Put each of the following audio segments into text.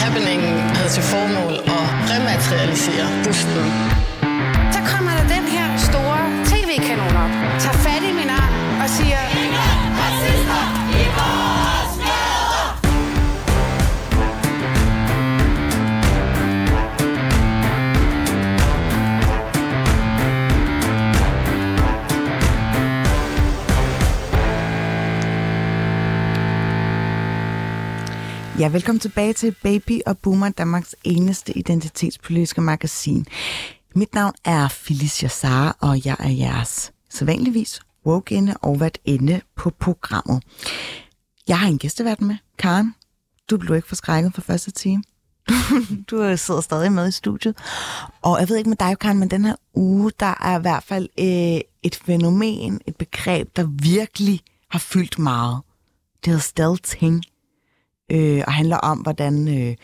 Happeningen havde til formål at rematerialisere busten. Ja, velkommen tilbage til Baby og Boomer, Danmarks eneste identitetspolitiske magasin. Mit navn er Felicia Sara, og jeg er jeres sædvanligvis woke-inde og hvert inde på programmet. Jeg har en gæstevært med, Karen. Du blev ikke forskrækket for første time. du sidder stadig med i studiet. Og jeg ved ikke med dig, Karen, men den her uge, der er i hvert fald øh, et fænomen, et begreb, der virkelig har fyldt meget. Det hedder stealthing øh, og handler om, hvordan øh,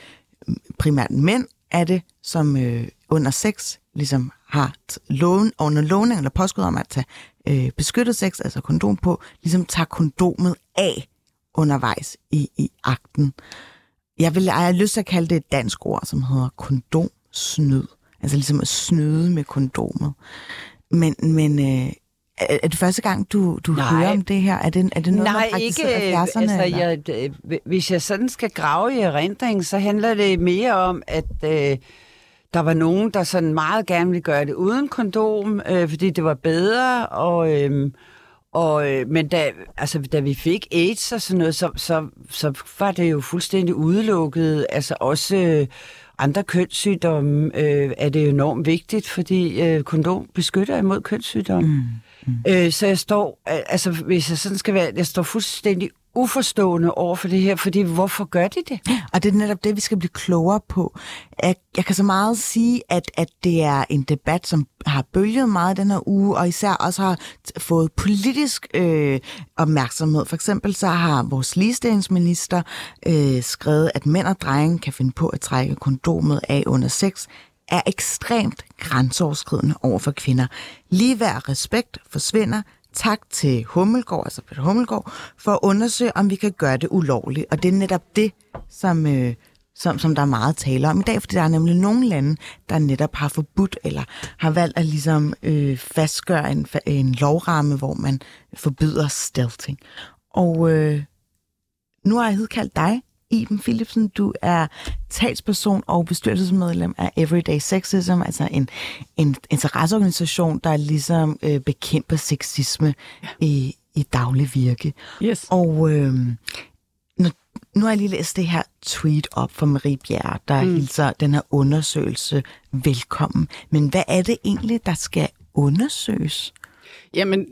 primært mænd er det, som øh, under sex ligesom har lån, under låning eller påskud om at tage øh, beskyttet sex, altså kondom på, ligesom tager kondomet af undervejs i, i akten. Jeg, vil, jeg har lyst til at kalde det et dansk ord, som hedder kondomsnyd. Altså ligesom at snyde med kondomet. Men, men øh, er, det første gang, du, du Nej. hører om det her? Er det, er det noget, Nej, man ikke. praktiserede i 70'erne? Altså, jeg, øh, hvis jeg sådan skal grave i erindring, så handler det mere om, at øh, der var nogen, der sådan meget gerne ville gøre det uden kondom, øh, fordi det var bedre, og... Øh, og, øh, men da, altså, da vi fik AIDS og sådan noget, så, så, så var det jo fuldstændig udelukket. Altså også øh, andre kønssygdomme øh, er det enormt vigtigt, fordi øh, kondom beskytter imod kønssygdomme. Mm. Mm. Øh, så jeg står, altså hvis jeg sådan skal være, jeg står fuldstændig uforstående over for det her, fordi hvorfor gør de det? Og det er netop det, vi skal blive klogere på. Jeg, jeg kan så meget sige, at, at det er en debat, som har bølget meget den her uge, og især også har fået politisk øh, opmærksomhed. For eksempel så har vores ligestillingsminister øh, skrevet, at mænd og drenge kan finde på at trække kondomet af under sex, er ekstremt grænseoverskridende over for kvinder. Ligeværd og respekt forsvinder, tak til Hummelgaard, altså Peter Hummelgaard, for at undersøge, om vi kan gøre det ulovligt. Og det er netop det, som, øh, som, som der er meget tale om i dag, fordi der er nemlig nogle lande, der netop har forbudt eller har valgt at ligesom øh, fastgøre en, en lovramme, hvor man forbyder stealthing. Og øh, nu har jeg hedkaldt dig, Iben Philipsen. Du er talsperson og bestyrelsesmedlem af Everyday Sexism, altså en, en interesseorganisation, der ligesom øh, bekæmper sexisme ja. i, i daglig virke. Yes. Og øh, nu, nu har jeg lige læst det her tweet op fra Marie Bjerre, der mm. hilser den her undersøgelse velkommen. Men hvad er det egentlig, der skal undersøges? Jamen,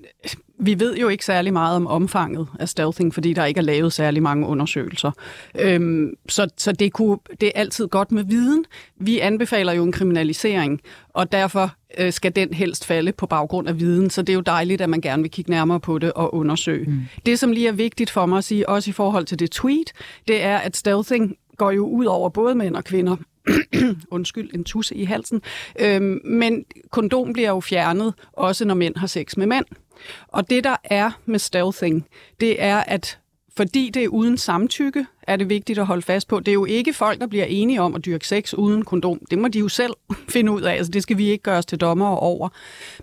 vi ved jo ikke særlig meget om omfanget af stealthing, fordi der ikke er lavet særlig mange undersøgelser. Øhm, så så det, kunne, det er altid godt med viden. Vi anbefaler jo en kriminalisering, og derfor øh, skal den helst falde på baggrund af viden. Så det er jo dejligt, at man gerne vil kigge nærmere på det og undersøge. Mm. Det, som lige er vigtigt for mig at sige, også i forhold til det tweet, det er, at stealthing går jo ud over både mænd og kvinder. Undskyld, en tusse i halsen. Øhm, men kondom bliver jo fjernet, også når mænd har sex med mænd. Og det, der er med stealthing, det er, at fordi det er uden samtykke, er det vigtigt at holde fast på. Det er jo ikke folk, der bliver enige om at dyrke sex uden kondom. Det må de jo selv finde ud af. Altså, det skal vi ikke gøre os til dommer over.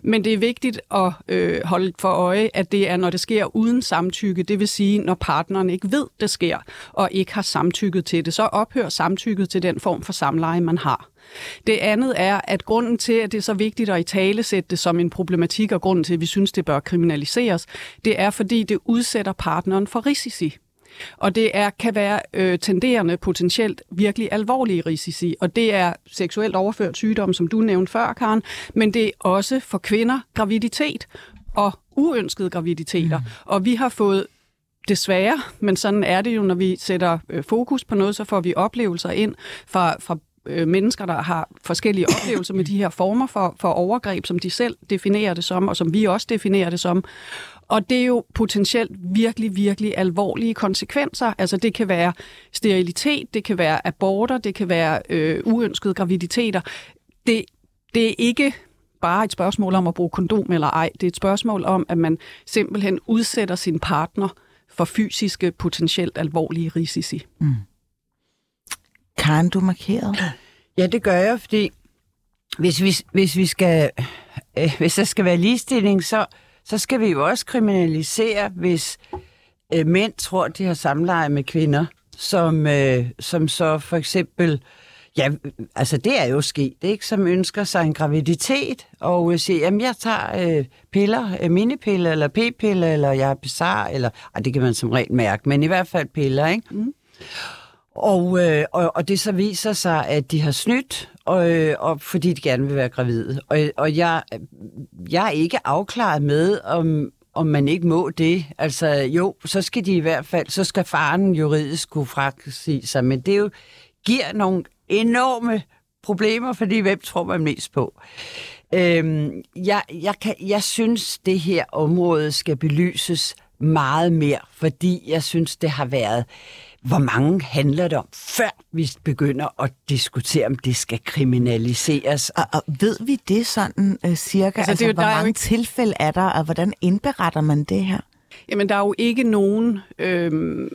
Men det er vigtigt at øh, holde for øje, at det er, når det sker uden samtykke. Det vil sige, når partneren ikke ved, det sker, og ikke har samtykket til det. Så ophører samtykket til den form for samleje, man har. Det andet er, at grunden til, at det er så vigtigt at i tale sætte det som en problematik, og grunden til, at vi synes, det bør kriminaliseres, det er, fordi det udsætter partneren for risici. Og det er, kan være øh, tenderende potentielt virkelig alvorlige risici. Og det er seksuelt overført sygdom, som du nævnte før, Karen, men det er også for kvinder graviditet og uønskede graviditeter. Mm. Og vi har fået desværre, men sådan er det jo, når vi sætter øh, fokus på noget, så får vi oplevelser ind fra, fra øh, mennesker, der har forskellige oplevelser med de her former for, for overgreb, som de selv definerer det som, og som vi også definerer det som. Og det er jo potentielt virkelig, virkelig alvorlige konsekvenser. Altså det kan være sterilitet, det kan være aborter, det kan være øh, uønskede graviditeter. Det, det er ikke bare et spørgsmål om at bruge kondom eller ej. Det er et spørgsmål om, at man simpelthen udsætter sin partner for fysiske, potentielt alvorlige risici. Karen, du markeret. Ja, det gør jeg, fordi hvis vi, hvis vi skal, øh, hvis der skal være ligestilling, så, så skal vi jo også kriminalisere, hvis øh, mænd tror, de har samleje med kvinder, som, øh, som så for eksempel, ja, altså det er jo sket, ikke? som ønsker sig en graviditet, og øh, siger, jamen jeg tager øh, piller, øh, minipiller, eller p-piller, eller jeg er bizarre, eller, ej, det kan man som regel mærke, men i hvert fald piller, ikke? Mm. Og, øh, og, og det så viser sig, at de har snydt, og, øh, og fordi de gerne vil være gravide. Og, og jeg, jeg er ikke afklaret med, om, om man ikke må det. Altså jo, så skal de i hvert fald, så skal faren juridisk kunne fraksige sig, men det jo giver nogle enorme problemer, fordi hvem tror man mest på? Øhm, jeg, jeg, kan, jeg synes, det her område skal belyses meget mere, fordi jeg synes, det har været hvor mange handler det om, før vi begynder at diskutere, om det skal kriminaliseres? Og, og ved vi det sådan uh, cirka? Altså, Altså, det er jo- hvor der er jo mange ikke- tilfælde er der, og hvordan indberetter man det her? Jamen, der er jo ikke nogen... Øhm,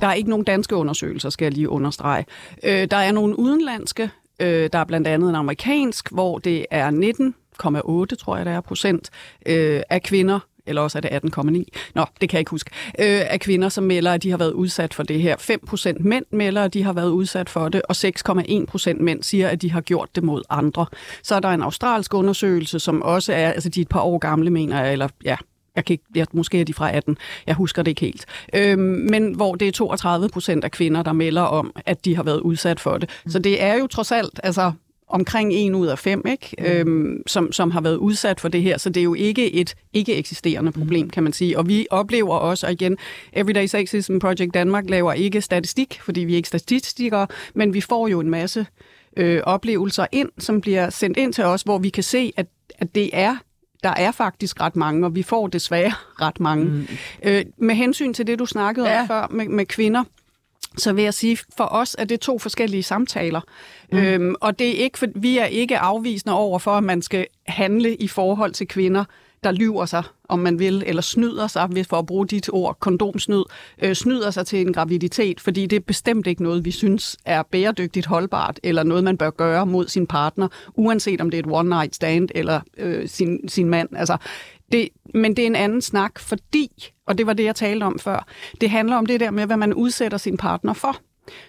der er ikke nogen danske undersøgelser, skal jeg lige understrege. Øh, der er nogle udenlandske. Øh, der er blandt andet en amerikansk, hvor det er 19,8, tror jeg det er, procent øh, af kvinder, eller også er det 18,9. Nå, det kan jeg ikke huske. Øh, af kvinder, som melder, at de har været udsat for det her. 5% mænd melder, at de har været udsat for det, og 6,1% mænd siger, at de har gjort det mod andre. Så er der en australsk undersøgelse, som også er, altså de er et par år gamle, mener jeg, eller ja, jeg kan ikke, jeg, måske er de fra 18, jeg husker det ikke helt. Øhm, men hvor det er 32 procent af kvinder, der melder om, at de har været udsat for det. Så det er jo trods alt, altså omkring en ud af fem, ikke? Øhm, som, som har været udsat for det her. Så det er jo ikke et ikke eksisterende problem, kan man sige. Og vi oplever også, og igen, Everyday Sexism Project Danmark laver ikke statistik, fordi vi er ikke statistikere, men vi får jo en masse øh, oplevelser ind, som bliver sendt ind til os, hvor vi kan se, at, at det er der er faktisk ret mange, og vi får desværre ret mange. Mm. Øh, med hensyn til det, du snakkede ja. om før med, med kvinder, så vil jeg sige, for os er det to forskellige samtaler. Mm. Øhm, og det er ikke, for, vi er ikke afvisende over for, at man skal handle i forhold til kvinder, der lyver sig, om man vil, eller snyder sig, for at bruge dit ord, kondomsnyd, øh, snyder sig til en graviditet, fordi det er bestemt ikke noget, vi synes er bæredygtigt holdbart, eller noget, man bør gøre mod sin partner, uanset om det er et one-night stand eller øh, sin, sin mand. Altså, det, men det er en anden snak, fordi, og det var det, jeg talte om før, det handler om det der med, hvad man udsætter sin partner for.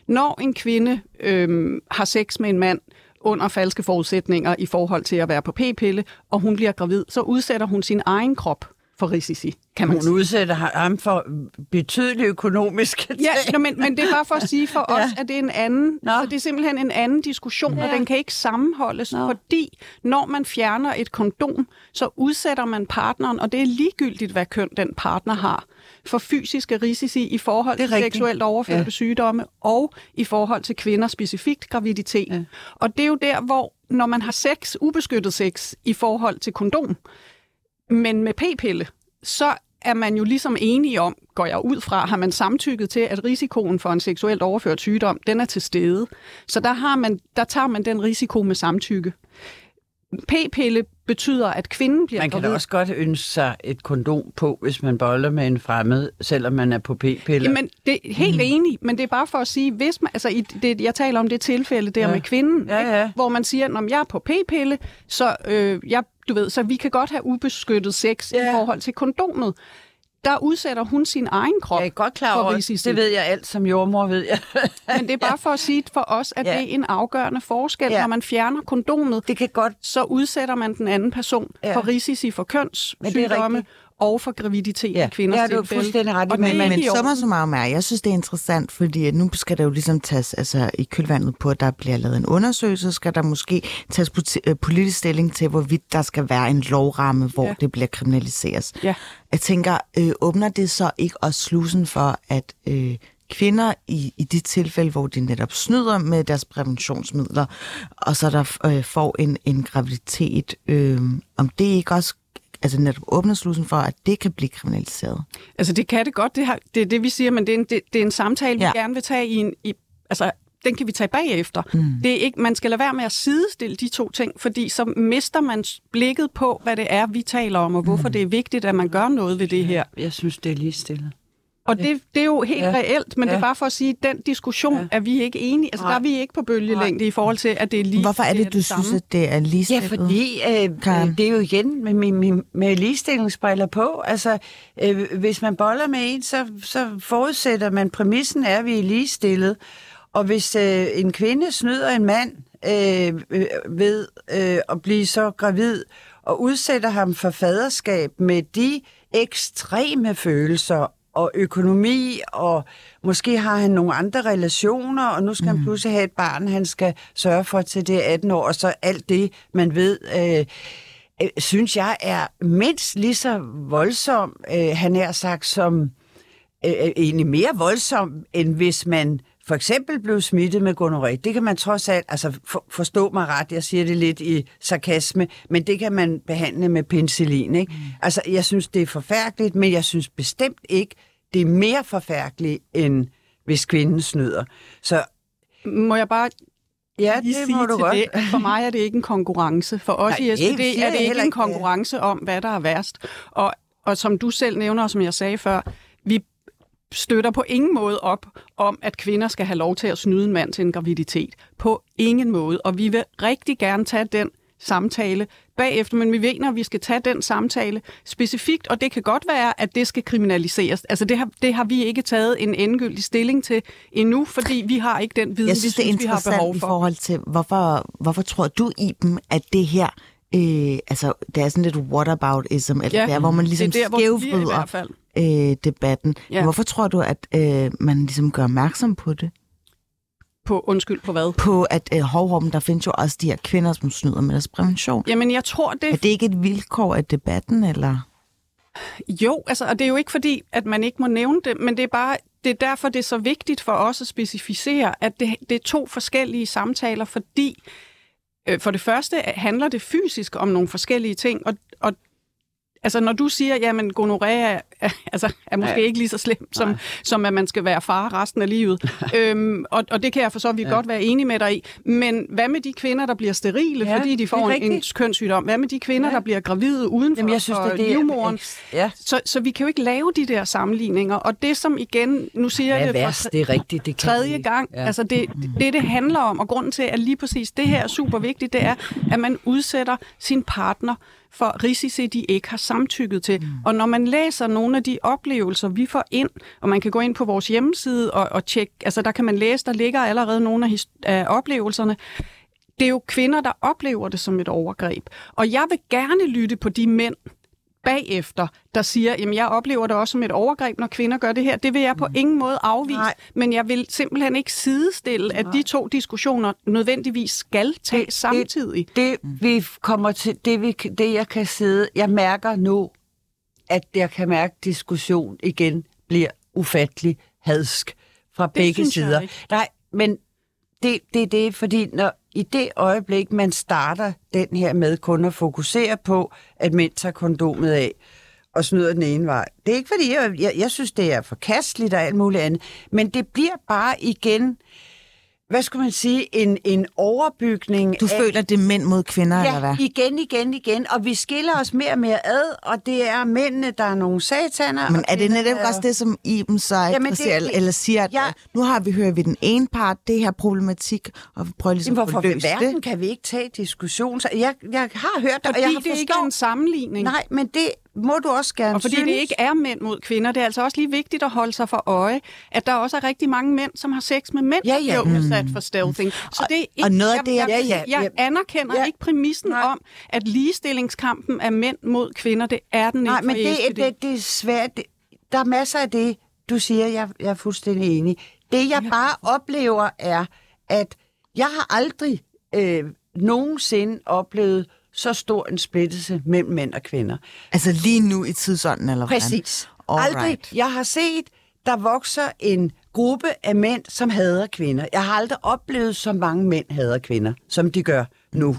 Når en kvinde øh, har sex med en mand, under falske forudsætninger i forhold til at være på p-pille, og hun bliver gravid, så udsætter hun sin egen krop for risici, kan man Hun sige. udsætter ham for betydelige økonomiske Ja, ting. nå, men, men det er bare for at sige for Ja. os, at det er en anden, Nå. så det er simpelthen en anden diskussion, ja. og den kan ikke sammenholdes, Nå. fordi når man fjerner et kondom, så udsætter man partneren, og det er ligegyldigt, hvad køn den partner har, for fysiske risici i forhold til seksuelt overførte Ja. ja. sygdomme, og i forhold til kvinder specifikt graviditet. Ja. Og det er jo der, hvor når man har sex, ubeskyttet sex, i forhold til kondom, men med p-pille, så er man jo ligesom enige om, går jeg ud fra, har man samtykket til, at risikoen for en seksuelt overført sygdom, den er til stede. Så der, har man, der tager man den risiko med samtykke. P-pille betyder, at kvinden bliver Man kan da gravid. også godt ønske sig et kondom på, hvis man boller med en fremmed, selvom man er på p-piller. Jamen, det er helt mm. enig, men det er bare for at sige, hvis man, altså i det, jeg taler om det tilfælde der Ja. med kvinden, Ja, ikke? ja. hvor man siger, når jeg er på p-pille, så øh, jeg, du ved, så vi kan godt have ubeskyttet sex Ja. i forhold til kondomet. Der udsætter hun sin egen krop jeg er godt klar for over, risici. det ved jeg alt som jordmor ved jeg. Men det er bare for at sige for os, at Ja. ja. det er en afgørende forskel. Ja. Når man fjerner kondomet, Det kan godt så udsætter man den anden person Ja. ja. for risici for Men det er rigtigt. Og for graviditet Ja, i kvinders det har du tilfælde. fuldstændig ret Og men- det er Men, men summa summarum er, jeg synes, det er interessant, fordi at nu skal der jo ligesom tages, altså i kølvandet på, at der bliver lavet en undersøgelse, skal der måske tages øh, politisk stilling til, hvorvidt der skal være en lovramme, hvor ja. Ja. det bliver kriminaliseres. Ja. Jeg tænker, øh, åbner det så ikke også slusen for, at øh, kvinder i, i de tilfælde, hvor de netop snyder med deres præventionsmidler, og så der øh, får en, en graviditet, øh, om det ikke også altså netop åbner slusen for, at det kan blive kriminaliseret? Altså det kan det godt, det, har, det er det, vi siger, men det er en, det, det er en samtale, Ja. vi gerne vil tage i en... I, altså, den kan vi tage bagefter. Mm. Det er ikke, man skal lade være med at sidestille de to ting, fordi så mister man blikket på, hvad det er, vi taler om, og hvorfor mm. det er vigtigt, at man gør noget ved det her. Jeg synes, det er lige stillet. Og det, det er jo helt Ja. ja. reelt, men ja. det Ja. er bare for at sige, at den diskussion Ja. ja. er vi ikke enige. Altså, Nej. der er vi ikke på bølgelængde i forhold til, at det er lige Hvorfor er det, du samme. synes, at det er Ja, ligestillet? fordi øh, Karen? det er jo igen med, med, med, med ligestillingsbriller på. Altså, øh, hvis man boller med en, så, så forudsætter man, præmissen er, at vi er ligestillet. Og hvis øh, en kvinde snyder en mand øh, øh, ved øh, at blive så gravid, og udsætter ham for faderskab med de ekstreme følelser og økonomi, og måske har han nogle andre relationer, og nu skal han pludselig have et barn, han skal sørge for til det er 18 år, og så alt det, man ved, øh, øh, synes jeg er mindst lige så voldsom, øh, han er sagt, som øh, øh, egentlig mere voldsom, end hvis man for eksempel blev smittet med gonorré. Det kan man trods alt, altså for, forstå mig ret, jeg siger det lidt i sarkasme, men det kan man behandle med penicillin. Ikke? Mm. Altså, jeg synes, det er forfærdeligt, men jeg synes bestemt ikke, det er mere forfærdeligt, end hvis kvinden snyder. Så Må jeg bare ja, lige det må du godt. det, for mig er det ikke en konkurrence. For os Nej, i SPD siger er det ikke en ikke. konkurrence om, hvad der er værst. Og, og som du selv nævner, og som jeg sagde før, vi støtter på ingen måde op om, at kvinder skal have lov til at snyde en mand til en graviditet. På ingen måde. Og vi vil rigtig gerne tage den samtale bagefter, men vi mener, at vi skal tage den samtale specifikt, og det kan godt være, at det skal kriminaliseres. Altså det har, det har vi ikke taget en endegyldig stilling til endnu, fordi vi har ikke den viden, Jeg synes, vi det er synes, vi har behov i for. forhold til, hvorfor, hvorfor tror du, Iben, at det her, øh, altså, det er sådan lidt whataboutism, eller Ja, der, hvor man ligesom det er der, er i skævvrider hvert fald. øh, debatten. Ja. Hvorfor tror du, at øh, man ligesom gør opmærksom på det? På, undskyld, på hvad? På at øh, hov, hov, men der findes jo også de her kvinder, som snyder med deres prævention. Jamen, jeg tror, det Er det ikke et vilkår af debatten, eller? Jo, altså, og det er jo ikke fordi, at man ikke må nævne det, men det er bare, det er derfor, det er så vigtigt for os at specificere, at det, det er to forskellige samtaler, fordi øh, for det første handler det fysisk om nogle forskellige ting, og, og altså, når du siger, jamen, gonorrhea er, altså, er måske ja. ikke lige så slemt, som, som at man skal være far resten af livet. øhm, og, og det kan jeg for så vidt ja. godt være enig med dig i. Men hvad med de kvinder, der bliver sterile, Ja, ja, fordi de får en, en kønssygdom? Hvad med de kvinder, Ja. ja. der bliver gravide uden for, Jamen, jeg synes, for det, det livmoderen? er... Ja. Så, så vi kan jo ikke lave de der sammenligninger. Og det som igen, nu siger jeg er det for? Det er rigtigt. Det kan tredje gang, Ja. ja. altså det, det, det handler om, og grunden til, at lige præcis det her er super vigtigt, det er, at man udsætter sin partner for risici, de ikke har samtykket til. Mm. Og når man læser nogle af de oplevelser, vi får ind, og man kan gå ind på vores hjemmeside og, og tjekke, altså der kan man læse, der ligger allerede nogle af, his- af oplevelserne, det er jo kvinder, der oplever det som et overgreb. Og jeg vil gerne lytte på de mænd bagefter, der siger, jamen jeg oplever det også som et overgreb, når kvinder gør det her. Det vil jeg på ingen måde afvise, Nej. men jeg vil simpelthen ikke sidestille, at de to diskussioner nødvendigvis skal tages samtidig. Det, vi kommer til, det, vi, det jeg kan sidde, jeg mærker nu, at jeg kan mærke, at diskussion igen bliver ufattelig hadsk fra begge synes jeg sider. Nej, men det, det er det, fordi når i det øjeblik, man starter den her med kun at fokusere på, at mænd tager kondomet af og snyder den ene vej. Det er ikke fordi, jeg, jeg, jeg synes, det er forkasteligt og alt muligt andet, men det bliver bare igen, hvad skal man sige, en, en overbygning Du af, føler, det er mænd mod kvinder, eller hvad? Ja, igen, igen, igen. Og vi skiller os mere og mere ad, og det er mændene, der er nogle sataner. Men er det netop også det, som Iben så Jamen, Jamen, det- det, eller, eller siger, at Ja. ja. nu har vi hørt vi den ene part, det her problematik, og vi prøver ligesom Jamen, at få hvorfor i løst verden det. kan vi ikke tage diskussion? Så jeg, jeg har hørt det, Fordi og jeg har det ikke er forstået... en sammenligning. Nej, men det må du også gerne Og fordi synes. det ikke er mænd mod kvinder, det er altså også lige vigtigt at holde sig for øje, at der også er rigtig mange mænd, som har sex med mænd, Ja, ja. der bliver udsat for stealthing. Så det er ikke, og noget af det, jeg, jeg- Ja, ja, jeg ja. anerkender Ja. ikke præmissen Nej. om, at ligestillingskampen er mænd mod kvinder. Det er den Nej, ikke men for det, det, det er svært. Det, der er masser af det, du siger, jeg, jeg er fuldstændig enig. Det, jeg bare oplever, er, at jeg har aldrig øh, nogensinde oplevet så stor en splittelse mellem mænd og kvinder. Altså lige nu i tidsånden, eller hvordan? Præcis. Alright. Aldrig. Jeg har set, der vokser en gruppe af mænd, som hader kvinder. Jeg har aldrig oplevet, så mange mænd hader kvinder, som de gør nu.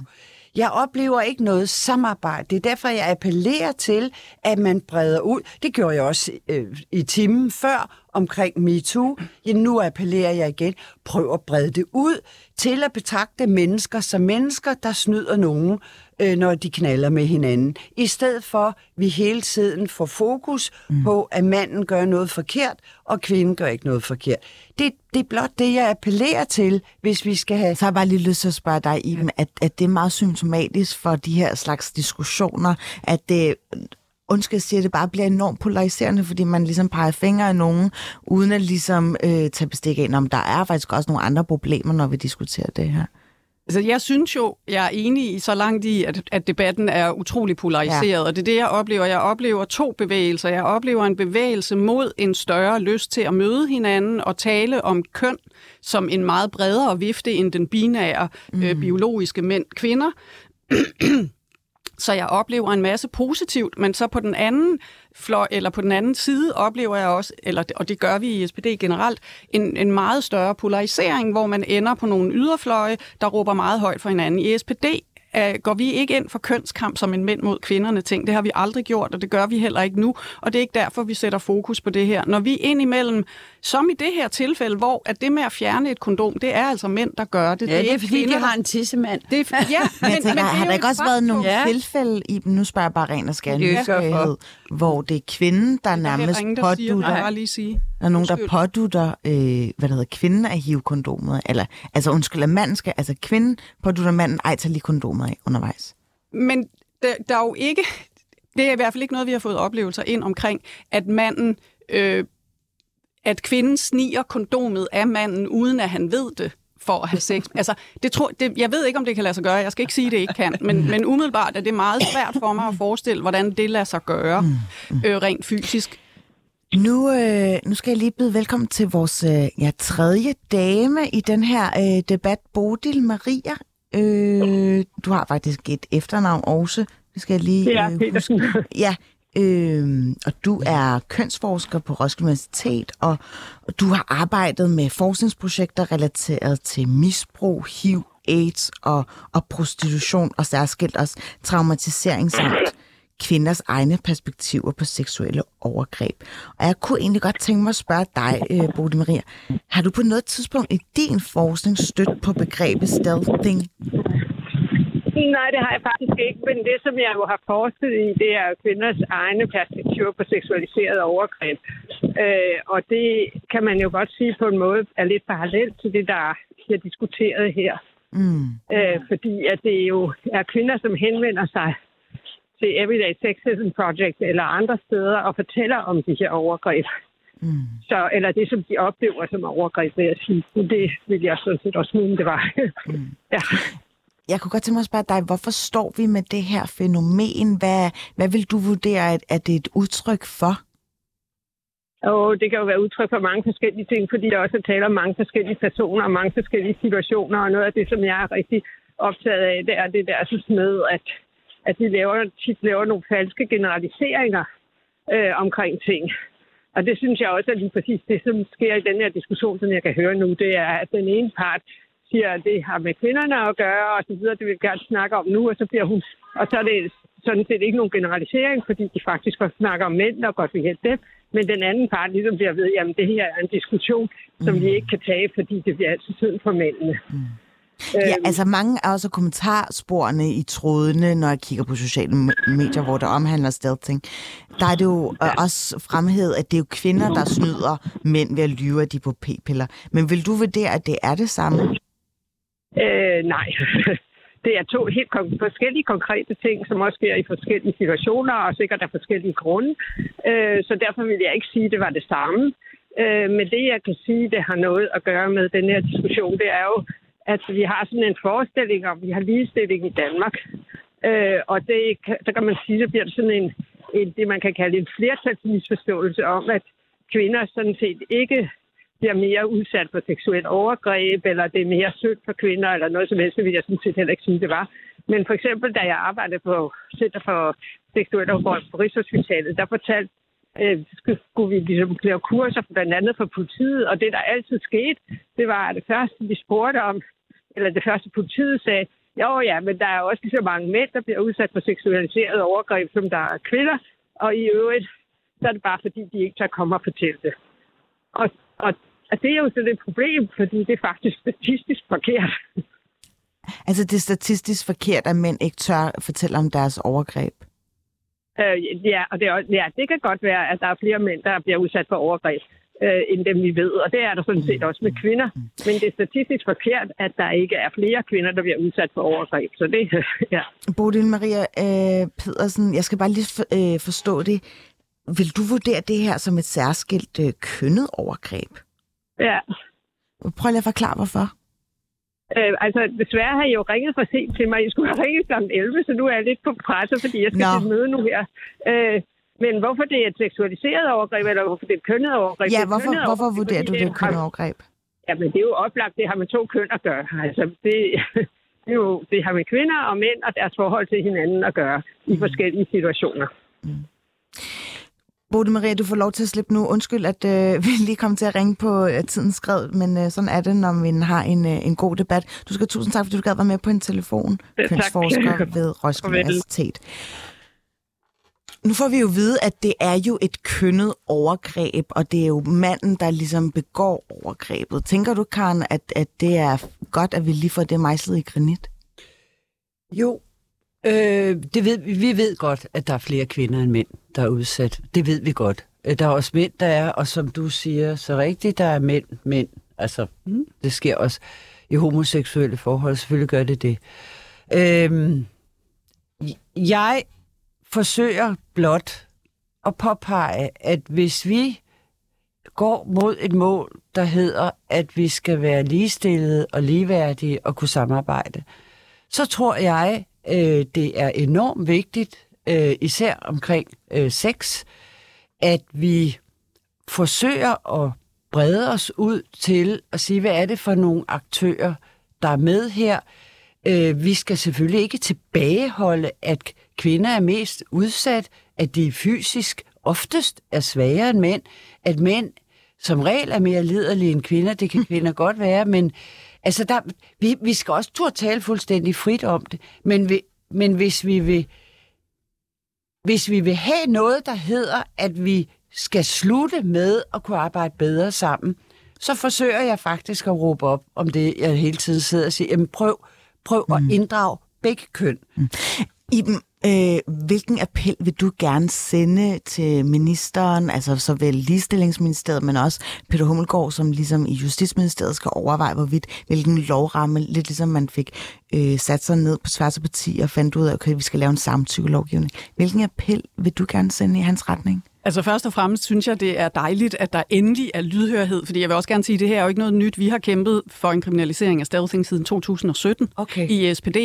Jeg oplever ikke noget samarbejde. Det er derfor, jeg appellerer til, at man breder ud. Det gjorde jeg også øh, i timen før omkring MeToo. Ja, nu appellerer jeg igen. Prøv at brede det ud til at betragte mennesker som mennesker, der snyder nogen øh, når de knaller med hinanden. I stedet for, vi hele tiden får fokus mm. på, at manden gør noget forkert, og kvinden gør ikke noget forkert. Det, det er blot det, jeg appellerer til, hvis vi skal have... Så har jeg bare lige lyst til at spørge dig, Iben, at, at det er meget symptomatisk for de her slags diskussioner, at det undskyld, jeg siger, det bare bliver enormt polariserende, fordi man ligesom peger fingre af nogen, uden at ligesom øh, tage bestik af, om der er faktisk også nogle andre problemer, når vi diskuterer det her. Altså, jeg synes jo, jeg er enig i så langt i, at, at debatten er utrolig polariseret, ja. og det er det, jeg oplever. Jeg oplever to bevægelser. Jeg oplever en bevægelse mod en større lyst til at møde hinanden og tale om køn som en meget bredere vifte end den binære mm. øh, biologiske mænd-kvinder. Så jeg oplever en masse positivt, men så på den anden fløj, eller på den anden side oplever jeg også, eller, og det gør vi i SPD generelt, en, en meget større polarisering, hvor man ender på nogle yderfløje, der råber meget højt for hinanden. I SPD øh, går vi ikke ind for kønskamp som en mænd mod kvinderne ting. Det har vi aldrig gjort, og det gør vi heller ikke nu. Og det er ikke derfor, vi sætter fokus på det her. Når vi indimellem, som i det her tilfælde, hvor at det med at fjerne et kondom, det er altså mænd, der gør det. Ja, det er, det er fordi, kvinder, de har en tissemand. Det er, ja, men, men, tænker, men har der ikke også været nogle Ja. tilfælde i nu spørger jeg bare ren og skær Det nysgerrighed, hvor det er kvinden, der er nærmest ingen, der siger, det, pådutter, bare lige sige. der er nogen, der pådutter, øh, hvad der hedder, kvinden at hive kondomet, eller, altså undskyld, at manden skal, altså kvinden pådutter manden, ej, tag lige kondomet af undervejs. Men der, der er jo ikke, det er i hvert fald ikke noget, vi har fået oplevelser ind omkring, at manden, øh, at kvinden sniger kondomet af manden, uden at han ved det for at have sex. Altså, det tror, det, jeg ved ikke, om det kan lade sig gøre. Jeg skal ikke sige, at det ikke kan. Men, men umiddelbart er det meget svært for mig at forestille, hvordan det lader sig gøre øh, rent fysisk. Nu, øh, nu skal jeg lige byde velkommen til vores øh, ja, tredje dame i den her øh, debat, Bodil Maria. Øh, du har faktisk et efternavn også. Det skal jeg lige øh, huske. Ja, øh, og du er kønsforsker på Roskilde Universitet, og, og du har arbejdet med forskningsprojekter relateret til misbrug, HIV, AIDS og, og prostitution, og særskilt også traumatisering samt kvinders egne perspektiver på seksuelle overgreb. Og jeg kunne egentlig godt tænke mig at spørge dig, øh, Bodil Maria, har du på noget tidspunkt i din forskning stødt på begrebet stealthing? Nej, det har jeg faktisk ikke, men det, som jeg jo har forsket i, det er kvinders egne perspektiver på seksualiseret overgreb. Øh, og det kan man jo godt sige på en måde er lidt parallelt til det, der bliver diskuteret her. Mm. Øh, fordi at det jo er kvinder, som henvender sig til Everyday Sexism Project eller andre steder og fortæller om de her overgreb. Mm. Så, eller det, som de oplever som overgreb, vil jeg sige. Men Det vil jeg sådan set også mene, det var. Mm. ja. Jeg kunne godt tænke mig at spørge dig, hvorfor står vi med det her fænomen? Hvad, hvad vil du vurdere, at, at det er et udtryk for? Og det kan jo være udtryk for mange forskellige ting, fordi der også er tale om mange forskellige personer og mange forskellige situationer. Og noget af det, som jeg er rigtig optaget af, det er det der så med, at, at vi laver, tit laver nogle falske generaliseringer øh, omkring ting. Og det synes jeg også er lige præcis det, som sker i den her diskussion, som jeg kan høre nu. Det er, at den ene part siger, at det har med kvinderne at gøre, og så videre, det vil vi gerne snakke om nu, og så bliver hun... Og så er det sådan set ikke nogen generalisering, fordi de faktisk også snakker om mænd og godt vil hjælpe dem. Men den anden part ligesom bliver ved, jamen det her er en diskussion, som mm. vi ikke kan tage, fordi det bliver altid synd for mændene. Mm. Ja, altså mange er også kommentarsporene i trådene, når jeg kigger på sociale medier, hvor det omhandler stealthing. Der er det jo også fremhævet, at det er jo kvinder, der snyder mænd ved at lyve, at de er på p-piller. Men vil du vurdere, at det er det samme? Øh, nej. Det er to helt kon- forskellige konkrete ting, som også sker i forskellige situationer, og sikkert af forskellige grunde. Øh, så derfor vil jeg ikke sige, at det var det samme. Øh, men det, jeg kan sige, det har noget at gøre med den her diskussion, det er jo, at vi har sådan en forestilling om, at vi har ligestilling i Danmark. Øh, og det, så kan man sige, at bliver det sådan en, en, det, man kan kalde en flertalsmisforståelse om, at kvinder sådan set ikke bliver mere udsat for seksuel overgreb, eller det er mere sødt for kvinder, eller noget som helst, det vil jeg sådan set heller ikke sige, det var. Men for eksempel, da jeg arbejdede på Center for Seksuel Overgreb på Rigshospitalet, der fortalte øh, skulle- vi ligesom lave kurser, blandt andet for politiet, og det, der altid skete, det var, at det første, vi spurgte om, eller det første politiet sagde, jo ja, men der er også lige så mange mænd, der bliver udsat for seksualiseret overgreb, som der er kvinder, og i øvrigt, så er det bare fordi, de ikke tør komme og fortælle det. Og, og, og det er jo sådan et problem, fordi det er faktisk statistisk forkert. Altså det er statistisk forkert, at mænd ikke tør fortælle om deres overgreb. Øh, ja, og det, er, ja, det kan godt være, at der er flere mænd, der bliver udsat for overgreb, øh, end dem vi ved. Og det er der sådan set også med kvinder. Men det er statistisk forkert, at der ikke er flere kvinder, der bliver udsat for overgreb. Så det, ja. Bodil Maria øh, Pedersen, jeg skal bare lige for, øh, forstå det. Vil du vurdere det her som et særskilt øh, kønnet overgreb? Ja. Prøv lige at forklare, hvorfor. Øh, altså, desværre har I jo ringet for sent til mig. I skulle have ringet kl. 11, så nu er jeg lidt på presse, fordi jeg skal Nå. til et møde nu her. Øh, men hvorfor det er et seksualiseret overgreb, eller hvorfor det er et kønnet overgreb? Ja, et hvorfor, kønnet hvorfor overgreb, vurderer du det er er kønnet overgreb? Jamen, det er jo oplagt, det har med to køn at gøre. Altså, det, det, er jo, det har med kvinder og mænd og deres forhold til hinanden at gøre i Mm. forskellige situationer. Bodil Maria, du får lov til at slippe nu. Undskyld, at øh, vi lige kom til at ringe på øh, tiden skred, men øh, sådan er det, når vi har en, øh, en god debat. Du skal tusind tak, fordi du gad være med på en telefon. tak. Kønsforsker ved Roskilde. Universitet. Nu får vi jo vide, at det er jo et kønnet overgreb, og det er jo manden, der ligesom begår overgrebet. Tænker du, Karen, at, at det er godt, at vi lige får det mejslet i granit? Jo, øh, det ved, vi ved godt, at der er flere kvinder end mænd, der er udsat. Det ved vi godt. Øh, Der er også mænd, der er, og som du siger så rigtigt, der er mænd, mænd. Altså, mm. det sker også i homoseksuelle forhold. Selvfølgelig gør det det. Øh, jeg forsøger blot at påpege, at hvis vi går mod et mål, der hedder, at vi skal være ligestillede og ligeværdige og kunne samarbejde, så tror jeg, øh, det er enormt vigtigt, øh, især omkring øh, sex, at vi forsøger at brede os ud til at sige, hvad er det for nogle aktører, der er med her. Øh, vi skal selvfølgelig ikke tilbageholde, at kvinder er mest udsat, at de fysisk oftest er svagere end mænd, at mænd som regel er mere liderlige end kvinder. Det kan kvinder godt være, men altså der, vi, vi skal også turde tale fuldstændig frit om det. Men, vi, men hvis vi vil hvis vi vil have noget, der hedder, at vi skal slutte med at kunne arbejde bedre sammen, så forsøger jeg faktisk at råbe op om det, jeg hele tiden sidder og siger, jamen prøv, prøv mm. at inddrage begge køn. Iben, øh, hvilken appel vil du gerne sende til ministeren, altså såvel ligestillingsministeriet, men også Peter Hummelgaard, som ligesom i Justitsministeriet skal overveje, hvorvidt hvilken lovramme, lidt ligesom man fik øh, sat sig ned på tværs af partier og fandt ud af, okay, vi skal lave en samtykkelovgivning. Hvilken appel vil du gerne sende i hans retning? Altså først og fremmest synes jeg, det er dejligt, at der endelig er lydhørhed, fordi jeg vil også gerne sige, at det her er jo ikke noget nyt. Vi har kæmpet for en kriminalisering af stealthing siden 2017 Okay. i SPD.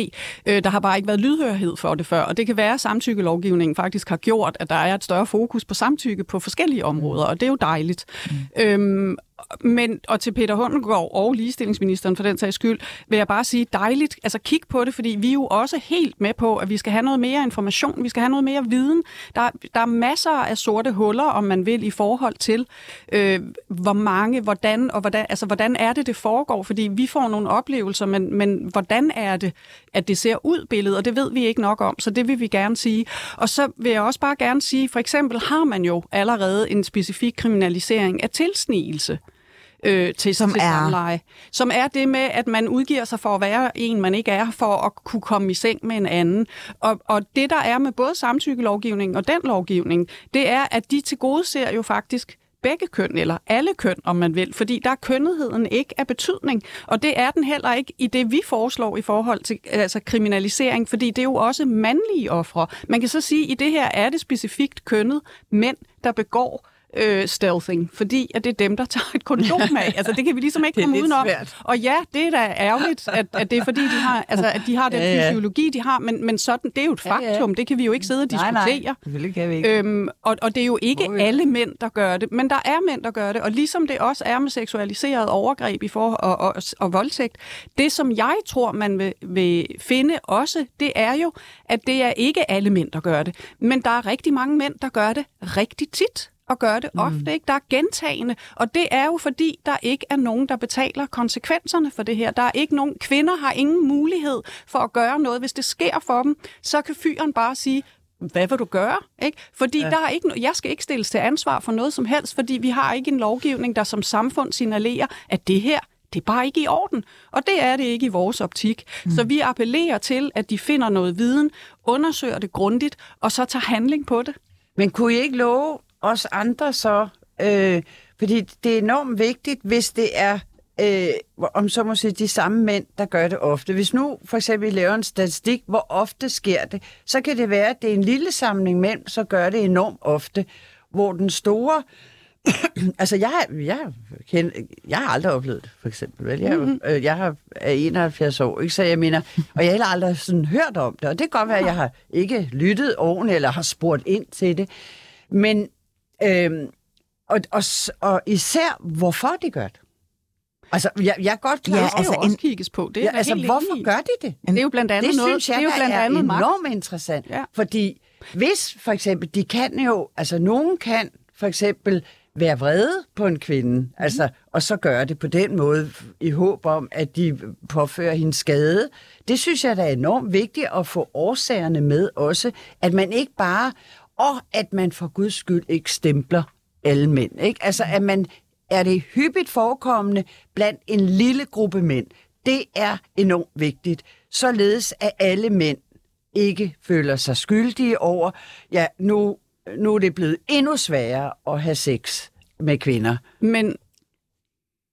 Øh, Der har bare ikke været lydhørhed for det før, og det kan være, at samtykkelovgivningen faktisk har gjort, at der er et større fokus på samtykke på forskellige områder, og det er jo dejligt. Mm. Øhm, men, og til Peter Hundelgaard og ligestillingsministeren for den sags skyld, vil jeg bare sige dejligt, altså kig på det, fordi vi er jo også helt med på, at vi skal have noget mere information, vi skal have noget mere viden. Der, der er masser af sorte huller, om man vil, i forhold til, øh, hvor mange, hvordan, og hvordan, altså, hvordan er det, det foregår, fordi vi får nogle oplevelser, men, men hvordan er det, at det ser ud billedet, og det ved vi ikke nok om, så det vil vi gerne sige. Og så vil jeg også bare gerne sige, for eksempel har man jo allerede en specifik kriminalisering af tilsnigelse øh, til, Som til er? samleje. Som er det med, at man udgiver sig for at være en, man ikke er, for at kunne komme i seng med en anden. Og, og det, der er med både samtykkelovgivningen og den lovgivning, det er, at de til gode ser jo faktisk begge køn, eller alle køn, om man vil, fordi der er kønnetheden ikke af betydning, og det er den heller ikke i det, vi foreslår i forhold til altså kriminalisering, fordi det er jo også mandlige ofre. Man kan så sige, at i det her er det specifikt kønnet mænd, der begår øh, stealthing, fordi at det er dem, der tager et kondom af. Altså, det kan vi ligesom ikke komme udenom. svært. Og ja, det er da ærgerligt, at, at det er fordi, de har, altså, at de har den Ja, ja. fysiologi, de har, men, men sådan, det er jo et Ja, ja. faktum. Det kan vi jo ikke sidde og Nej, diskutere. nej, selvfølgelig kan vi ikke. Øhm, og, og det er jo ikke vi? alle mænd, der gør det, men der er mænd, der gør det. Og ligesom det også er med seksualiseret overgreb i for, og, og, og voldtægt, det som jeg tror, man vil, vil finde også, det er jo, at det er ikke alle mænd, der gør det. Men der er rigtig mange mænd, der gør det rigtig tit og gør det ofte. Ikke? Der er gentagende, og det er jo fordi, der ikke er nogen, der betaler konsekvenserne for det her. Der er ikke nogen, kvinder har ingen mulighed for at gøre noget. Hvis det sker for dem, så kan fyren bare sige, hvad vil du gøre? Ikke? Fordi ja. der er ikke, jeg skal ikke stilles til ansvar for noget som helst, fordi vi har ikke en lovgivning, der som samfund signalerer, at det her, Det er bare ikke i orden, og det er det ikke i vores optik. Mm. Så vi appellerer til, at de finder noget viden, undersøger det grundigt, og så tager handling på det. Men kunne I ikke love os andre så, øh, fordi det er enormt vigtigt, hvis det er øh, om så må sige, de samme mænd, der gør det ofte. Hvis nu for eksempel laver en statistik, hvor ofte sker det, så kan det være, at det er en lille samling mænd, så gør det enormt ofte. Hvor den store... altså, jeg, jeg, jeg, jeg har aldrig oplevet det, for eksempel. Vel? Jeg, mm-hmm. øh, jeg er 71 år, ikke? så jeg mener... Og jeg har aldrig sådan hørt om det, og det kan godt være, at jeg har ikke lyttet ordentligt, eller har spurgt ind til det. Men... Øh, og, og, og især, hvorfor de gør det. Altså, jeg, jeg er godt klar. Ja, altså, også kigges på. Det ja, altså, hvorfor gør de det? Det er jo blandt andet det noget, synes jeg, det er jo blandt andet er magt. enormt interessant. Ja. Fordi hvis for eksempel, de kan jo, altså nogen kan for eksempel være vrede på en kvinde, mm. altså, og så gøre det på den måde, i håb om, at de påfører hende skade. Det synes jeg, der er enormt vigtigt at få årsagerne med også, at man ikke bare, og at man for guds skyld ikke stempler alle mænd. Ikke? Altså, at man er det hyppigt forekommende blandt en lille gruppe mænd. Det er enormt vigtigt, således at alle mænd ikke føler sig skyldige over, ja, nu, nu er det blevet endnu sværere at have sex med kvinder. Men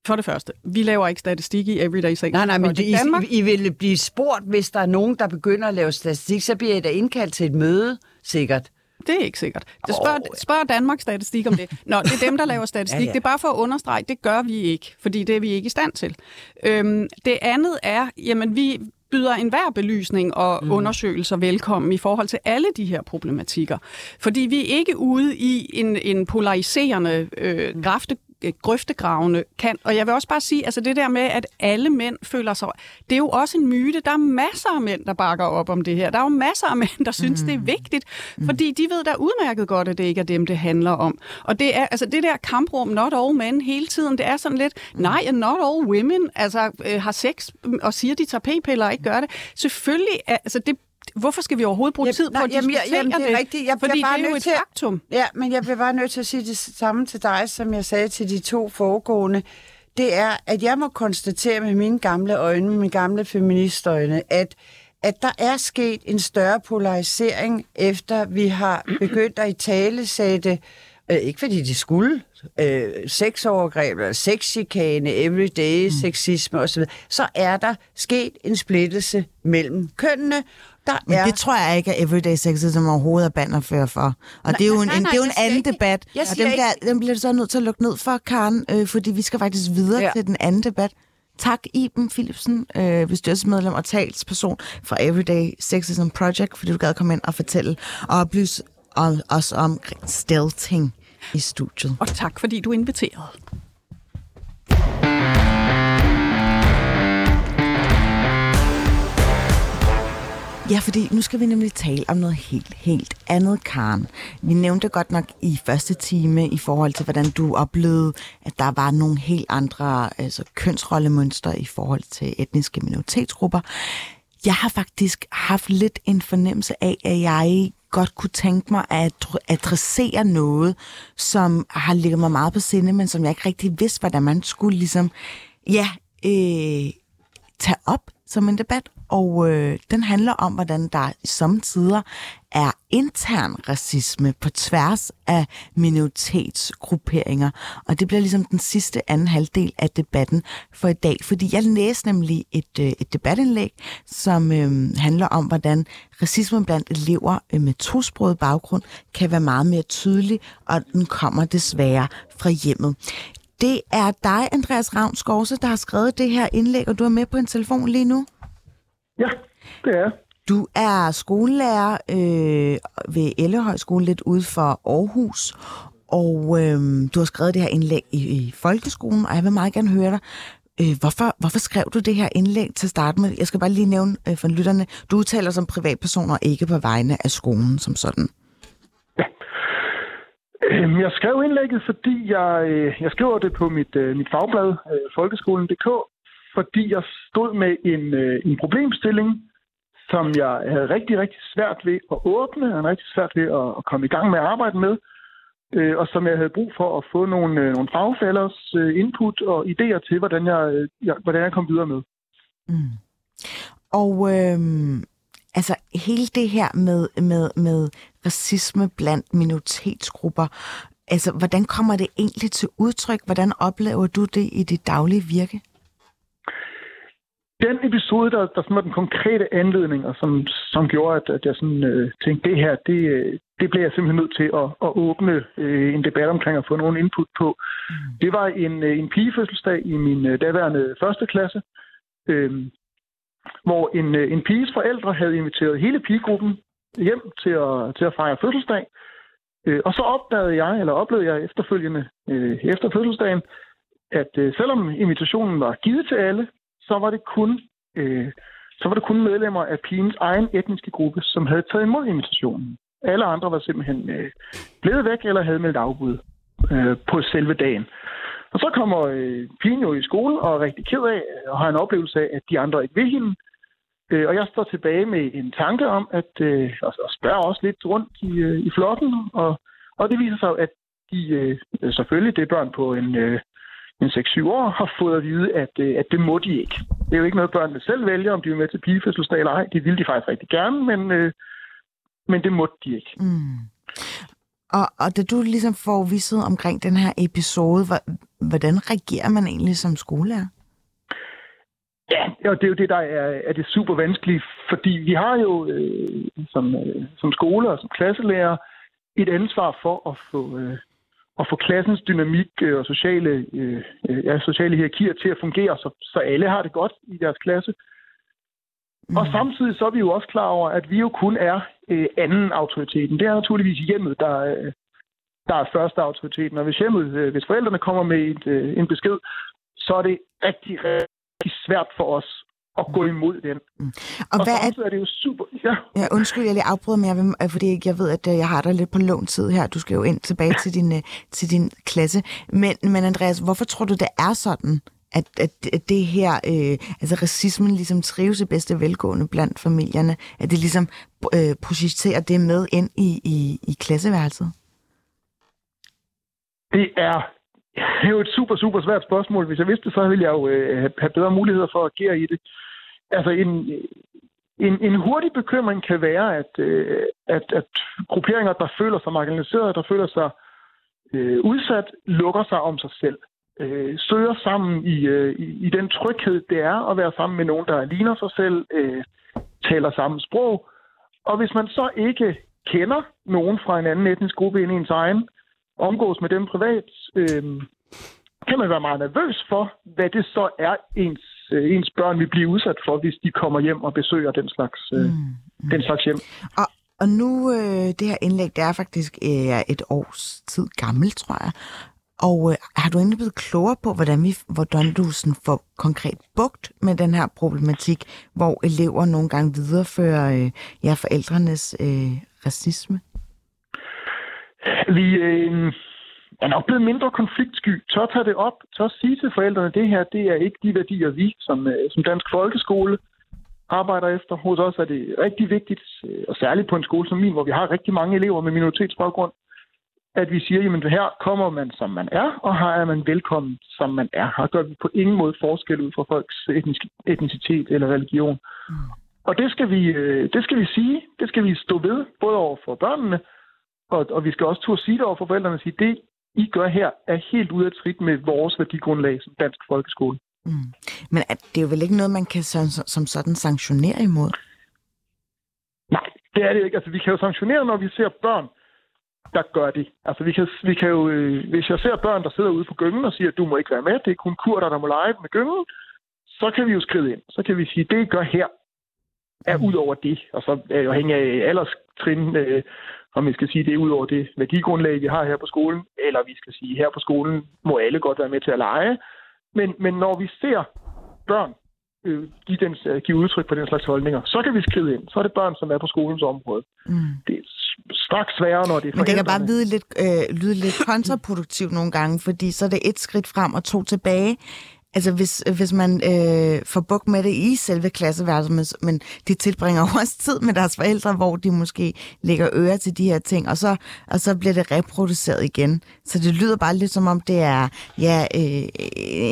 for det første, vi laver ikke statistik i Everyday Sex. Nej, nej, men Danmark. I, I vil blive spurgt, hvis der er nogen, der begynder at lave statistik, så bliver I da indkaldt til et møde, sikkert. Det er ikke sikkert. Det spørger, oh. spørger Danmarks statistik om det. Nå, det er dem, der laver statistik. ja, ja. Det er bare for at understrege, det gør vi ikke, fordi det er vi ikke i stand til. Øhm, det andet er, jamen vi byder enhver belysning og mm. undersøgelser velkommen i forhold til alle de her problematikker. Fordi vi er ikke ude i en, en polariserende øh, grafte, grøftegravende kan. Og jeg vil også bare sige, altså det der med, at alle mænd føler sig... Det er jo også en myte. Der er masser af mænd, der bakker op om det her. Der er jo masser af mænd, der synes, mm. det er vigtigt. Fordi de ved da udmærket godt, at det ikke er dem, det handler om. Og det er altså det der kamprum, not all men, hele tiden, det er sådan lidt, nej, not all women altså, øh, har sex og siger, de tager p-piller og ikke gør det. Selvfølgelig, er, altså det hvorfor skal vi overhovedet bruge tid på at jamen, diskutere jamen, det? Er rigtigt. Jeg Fordi bare det er jo nødt et til, faktum. Ja, men jeg bliver bare nødt til at sige det samme til dig, som jeg sagde til de to foregående. Det er, at jeg må konstatere med mine gamle øjne, med mine gamle feministøjne, at at der er sket en større polarisering, efter vi har begyndt at i tale sætte, øh, ikke fordi de skulle, øh, sexovergreb eller sexchikane, everyday mm. sexisme osv., så er der sket en splittelse mellem kønnene, der Men er... det tror jeg ikke, at everyday sexism overhovedet er bannerfører for. Og Nej, det er jo en, nej, nej, det er jo en anden ikke- debat, jeg og siger den, bliver, den bliver du så nødt til at lukke ned for, Karen, øh, fordi vi skal faktisk videre Ja. ja. til den anden debat. Tak, Iben Philipsen, øh, bestyrelsesmedlem og talsperson fra Everyday Sexism Project, fordi du gad komme ind og fortælle og oplyse om, os om stealthing i studiet. Og tak, fordi du inviterede. Ja, fordi nu skal vi nemlig tale om noget helt, helt andet, Karen. Vi nævnte godt nok i første time i forhold til, hvordan du oplevede, at der var nogle helt andre altså, kønsrollemønstre i forhold til etniske minoritetsgrupper. Jeg har faktisk haft lidt en fornemmelse af, at jeg godt kunne tænke mig at adressere noget, som har ligget mig meget på sinde, men som jeg ikke rigtig vidste, hvordan man skulle ligesom, ja, øh, tage op som en debat, og øh, den handler om, hvordan der i samtidig er intern racisme på tværs af minoritetsgrupperinger. Og det bliver ligesom den sidste anden halvdel af debatten for i dag, fordi jeg læste nemlig et, øh, et debatindlæg, som øh, handler om, hvordan racisme blandt elever øh, med tosproget baggrund kan være meget mere tydelig, og den kommer desværre fra hjemmet. Det er dig, Andreas Ravnskovse, der har skrevet det her indlæg, og du er med på en telefon lige nu. Ja, det er. Du er skolelærer øh, ved Ellehøjskole lidt ude for Aarhus, og øh, du har skrevet det her indlæg i, i folkeskolen, og jeg vil meget gerne høre dig. Øh, hvorfor, hvorfor skrev du det her indlæg til at starte med? Jeg skal bare lige nævne øh, for lytterne, du udtaler som privatperson og ikke på vegne af skolen som sådan. Øhm, Jeg skrev indlægget, fordi jeg, øh, jeg skriver det på mit, øh, mit fagblad, øh, folkeskolen.dk, fordi jeg stod med en, øh, en problemstilling, som jeg havde rigtig, rigtig svært ved at åbne, og rigtig svært ved at, at komme i gang med at arbejde med. øh, og som jeg havde brug for at få nogle, øh, nogle fagfælders øh, input og idéer til, hvordan jeg, øh, jeg, hvordan jeg kom videre med. Mm. Og øh, altså hele det her med, med, med racisme blandt minoritetsgrupper, altså hvordan kommer det egentlig til udtryk? Hvordan oplever du det i dit daglige virke? Den episode, der, der sådan var den konkrete anledning, og som, som gjorde, at, at jeg sådan, øh, tænkte, det her, det, øh, det bliver jeg simpelthen nødt til at, at åbne øh, en debat omkring og få nogle input på. Mm. Det var en, øh, en pigefødselsdag i min øh, daværende første klasse, øh, hvor en, øh, en piges forældre havde inviteret hele pigegruppen hjem til at, til at fejre fødselsdag. Øh, og så opdagede jeg, eller oplevede jeg efterfølgende øh, efter fødselsdagen, at øh, selvom invitationen var givet til alle, så var det kun øh, så var det kun medlemmer af pigens egen etniske gruppe, som havde taget imod invitationen. Alle andre var simpelthen øh, blevet væk eller havde meldt afbud øh, på selve dagen. Og så kommer øh, pigen jo i skole og er rigtig ked af øh, og har en oplevelse af, at de andre ikke vil hende. Øh, og jeg står tilbage med en tanke om, at øh, og, og spørger også lidt rundt i, øh, i flokken. Og, og det viser sig, at de øh, selvfølgelig, det er børn på en, øh, en 6-7 år, har fået at vide, at, øh, at det må de ikke. Det er jo ikke noget, børnene selv vælger, om de er med til pigefødselsdag eller ej. Det ville de faktisk rigtig gerne, men, øh, men det måtte de ikke. Mm. Og, og da du ligesom får viset omkring den her episode, hvordan reagerer man egentlig som skolelærer? Ja, og det er jo det, der er, er det super vanskelige, fordi vi har jo øh, som, øh, som skole og som klasselærer et ansvar for at få, øh, at få klassens dynamik øh, og sociale, øh, ja, sociale hierarkier til at fungere, så, så alle har det godt i deres klasse. Mm. Og samtidig så er vi jo også klar over, at vi jo kun er øh, anden autoriteten. Det er naturligvis hjemmet, der, øh, der er første autoriteten. Og hvis hjemmet, øh, hvis forældrene kommer med et, øh, en besked, så er det rigtig, rigtig svært for os at gå imod den. Mm. Og, og hvad er... er det jo super... Ja. ja undskyld, jeg lige afbryder, men jeg, vil, øh, fordi jeg ved, at øh, jeg har dig lidt på lån tid her. Du skal jo ind tilbage til din, øh, til din klasse. Men, men Andreas, hvorfor tror du, det er sådan, at, at, at det her, øh, altså racismen ligesom trives i bedste velgående blandt familierne, at det ligesom øh, projiciterer det med ind i, i, i klasseværelset? Det er, det er jo et super, super svært spørgsmål. Hvis jeg vidste det, så ville jeg jo øh, have bedre muligheder for at agere i det. Altså en, en, en hurtig bekymring kan være, at, øh, at, at grupperinger, der føler sig marginaliserede, der føler sig øh, udsat, lukker sig om sig selv øh, søger sammen i, øh, i, i den tryghed, det er at være sammen med nogen, der ligner sig selv, øh, taler samme sprog. Og hvis man så ikke kender nogen fra en anden etnisk gruppe end ens egen, omgås med dem privat, øh, kan man være meget nervøs for, hvad det så er, ens, øh, ens børn vil blive udsat for, hvis de kommer hjem og besøger den slags, øh, mm, mm. Den slags hjem. Og, og nu, øh, det her indlæg, det er faktisk øh, et års tid gammelt, tror jeg. Og øh, har du egentlig blevet klogere på, hvordan, vi, hvordan du sådan får konkret bugt med den her problematik, hvor elever nogle gange viderefører øh, ja, forældrenes øh, racisme? Vi øh, er nok blevet mindre konfliktsky. Tør tage det op. Tør sige til forældrene, det her det er ikke de værdier, vi som, øh, som dansk folkeskole arbejder efter. Hos os er det rigtig vigtigt, øh, og særligt på en skole som min, hvor vi har rigtig mange elever med minoritetsbaggrund, at vi siger, jamen her kommer man, som man er, og her er man velkommen, som man er. Her gør vi på ingen måde forskel ud fra folks etnisk, etnicitet eller religion. Mm. Og det skal, vi, øh, det skal vi sige, det skal vi stå ved, både over for børnene, og, og vi skal også turde sige det over for forældrene, og sige, det I gør her er helt ude af trit med vores værdigrundlag som dansk folkeskole. Mm. Men det er jo vel ikke noget, man kan som, som sådan sanktionere imod? Nej, det er det ikke. Altså, vi kan jo sanktionere, når vi ser børn, der gør det. Altså, vi kan, vi kan jo, øh, hvis jeg ser børn, der sidder ude på gyngen og siger, at du må ikke være med, det er kun kurder, der må lege med gyngen, så kan vi jo skride ind. Så kan vi sige, at det, I gør her, er ud over det. Og så er jo hænger af alderstrin, øh, om vi skal sige, det ud over det værdigrundlag, vi har her på skolen, eller vi skal sige, her på skolen må alle godt være med til at lege. Men, men når vi ser børn øh, give, den, øh, give udtryk for den slags holdninger, så kan vi skride ind. Så er det børn, som er på skolens område. Mm. Det er straks sværere, når det er Men det kan bare lyde lidt, øh, lyde lidt kontraproduktivt nogle gange, fordi så er det et skridt frem og to tilbage. Altså, hvis, hvis man øh, får buk med det i selve klasseværelset, men, men de tilbringer jo også tid med deres forældre, hvor de måske lægger øre til de her ting, og så, og så bliver det reproduceret igen. Så det lyder bare lidt som om, det er ja, øh,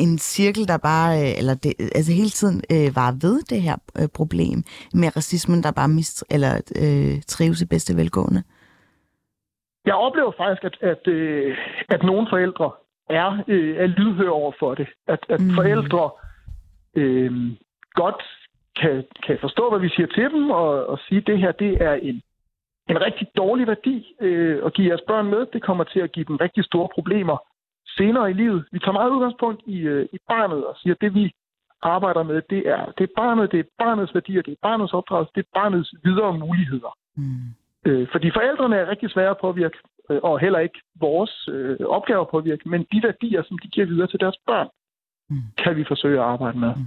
en cirkel, der bare, øh, eller det, altså hele tiden øh, var ved det her øh, problem med racismen, der bare mist, eller øh, trives i bedste velgående. Jeg oplever faktisk, at, at, øh, at nogle forældre er, øh, er lydhøre over for det. At, at mm. forældre øh, godt kan, kan forstå, hvad vi siger til dem, og, og sige, at det her det er en, en rigtig dårlig værdi øh, at give jeres børn med. Det kommer til at give dem rigtig store problemer senere i livet. Vi tager meget udgangspunkt i, øh, i barnet og siger, at det vi arbejder med, det er, det er barnet, det er barnets værdier, det er barnets opdragelse, det er barnets videre muligheder. Mm. Øh, fordi forældrene er rigtig svære at påvirke, og heller ikke vores øh, opgaver at påvirke, men de værdier, som de giver videre til deres børn, mm. kan vi forsøge at arbejde med. Mm.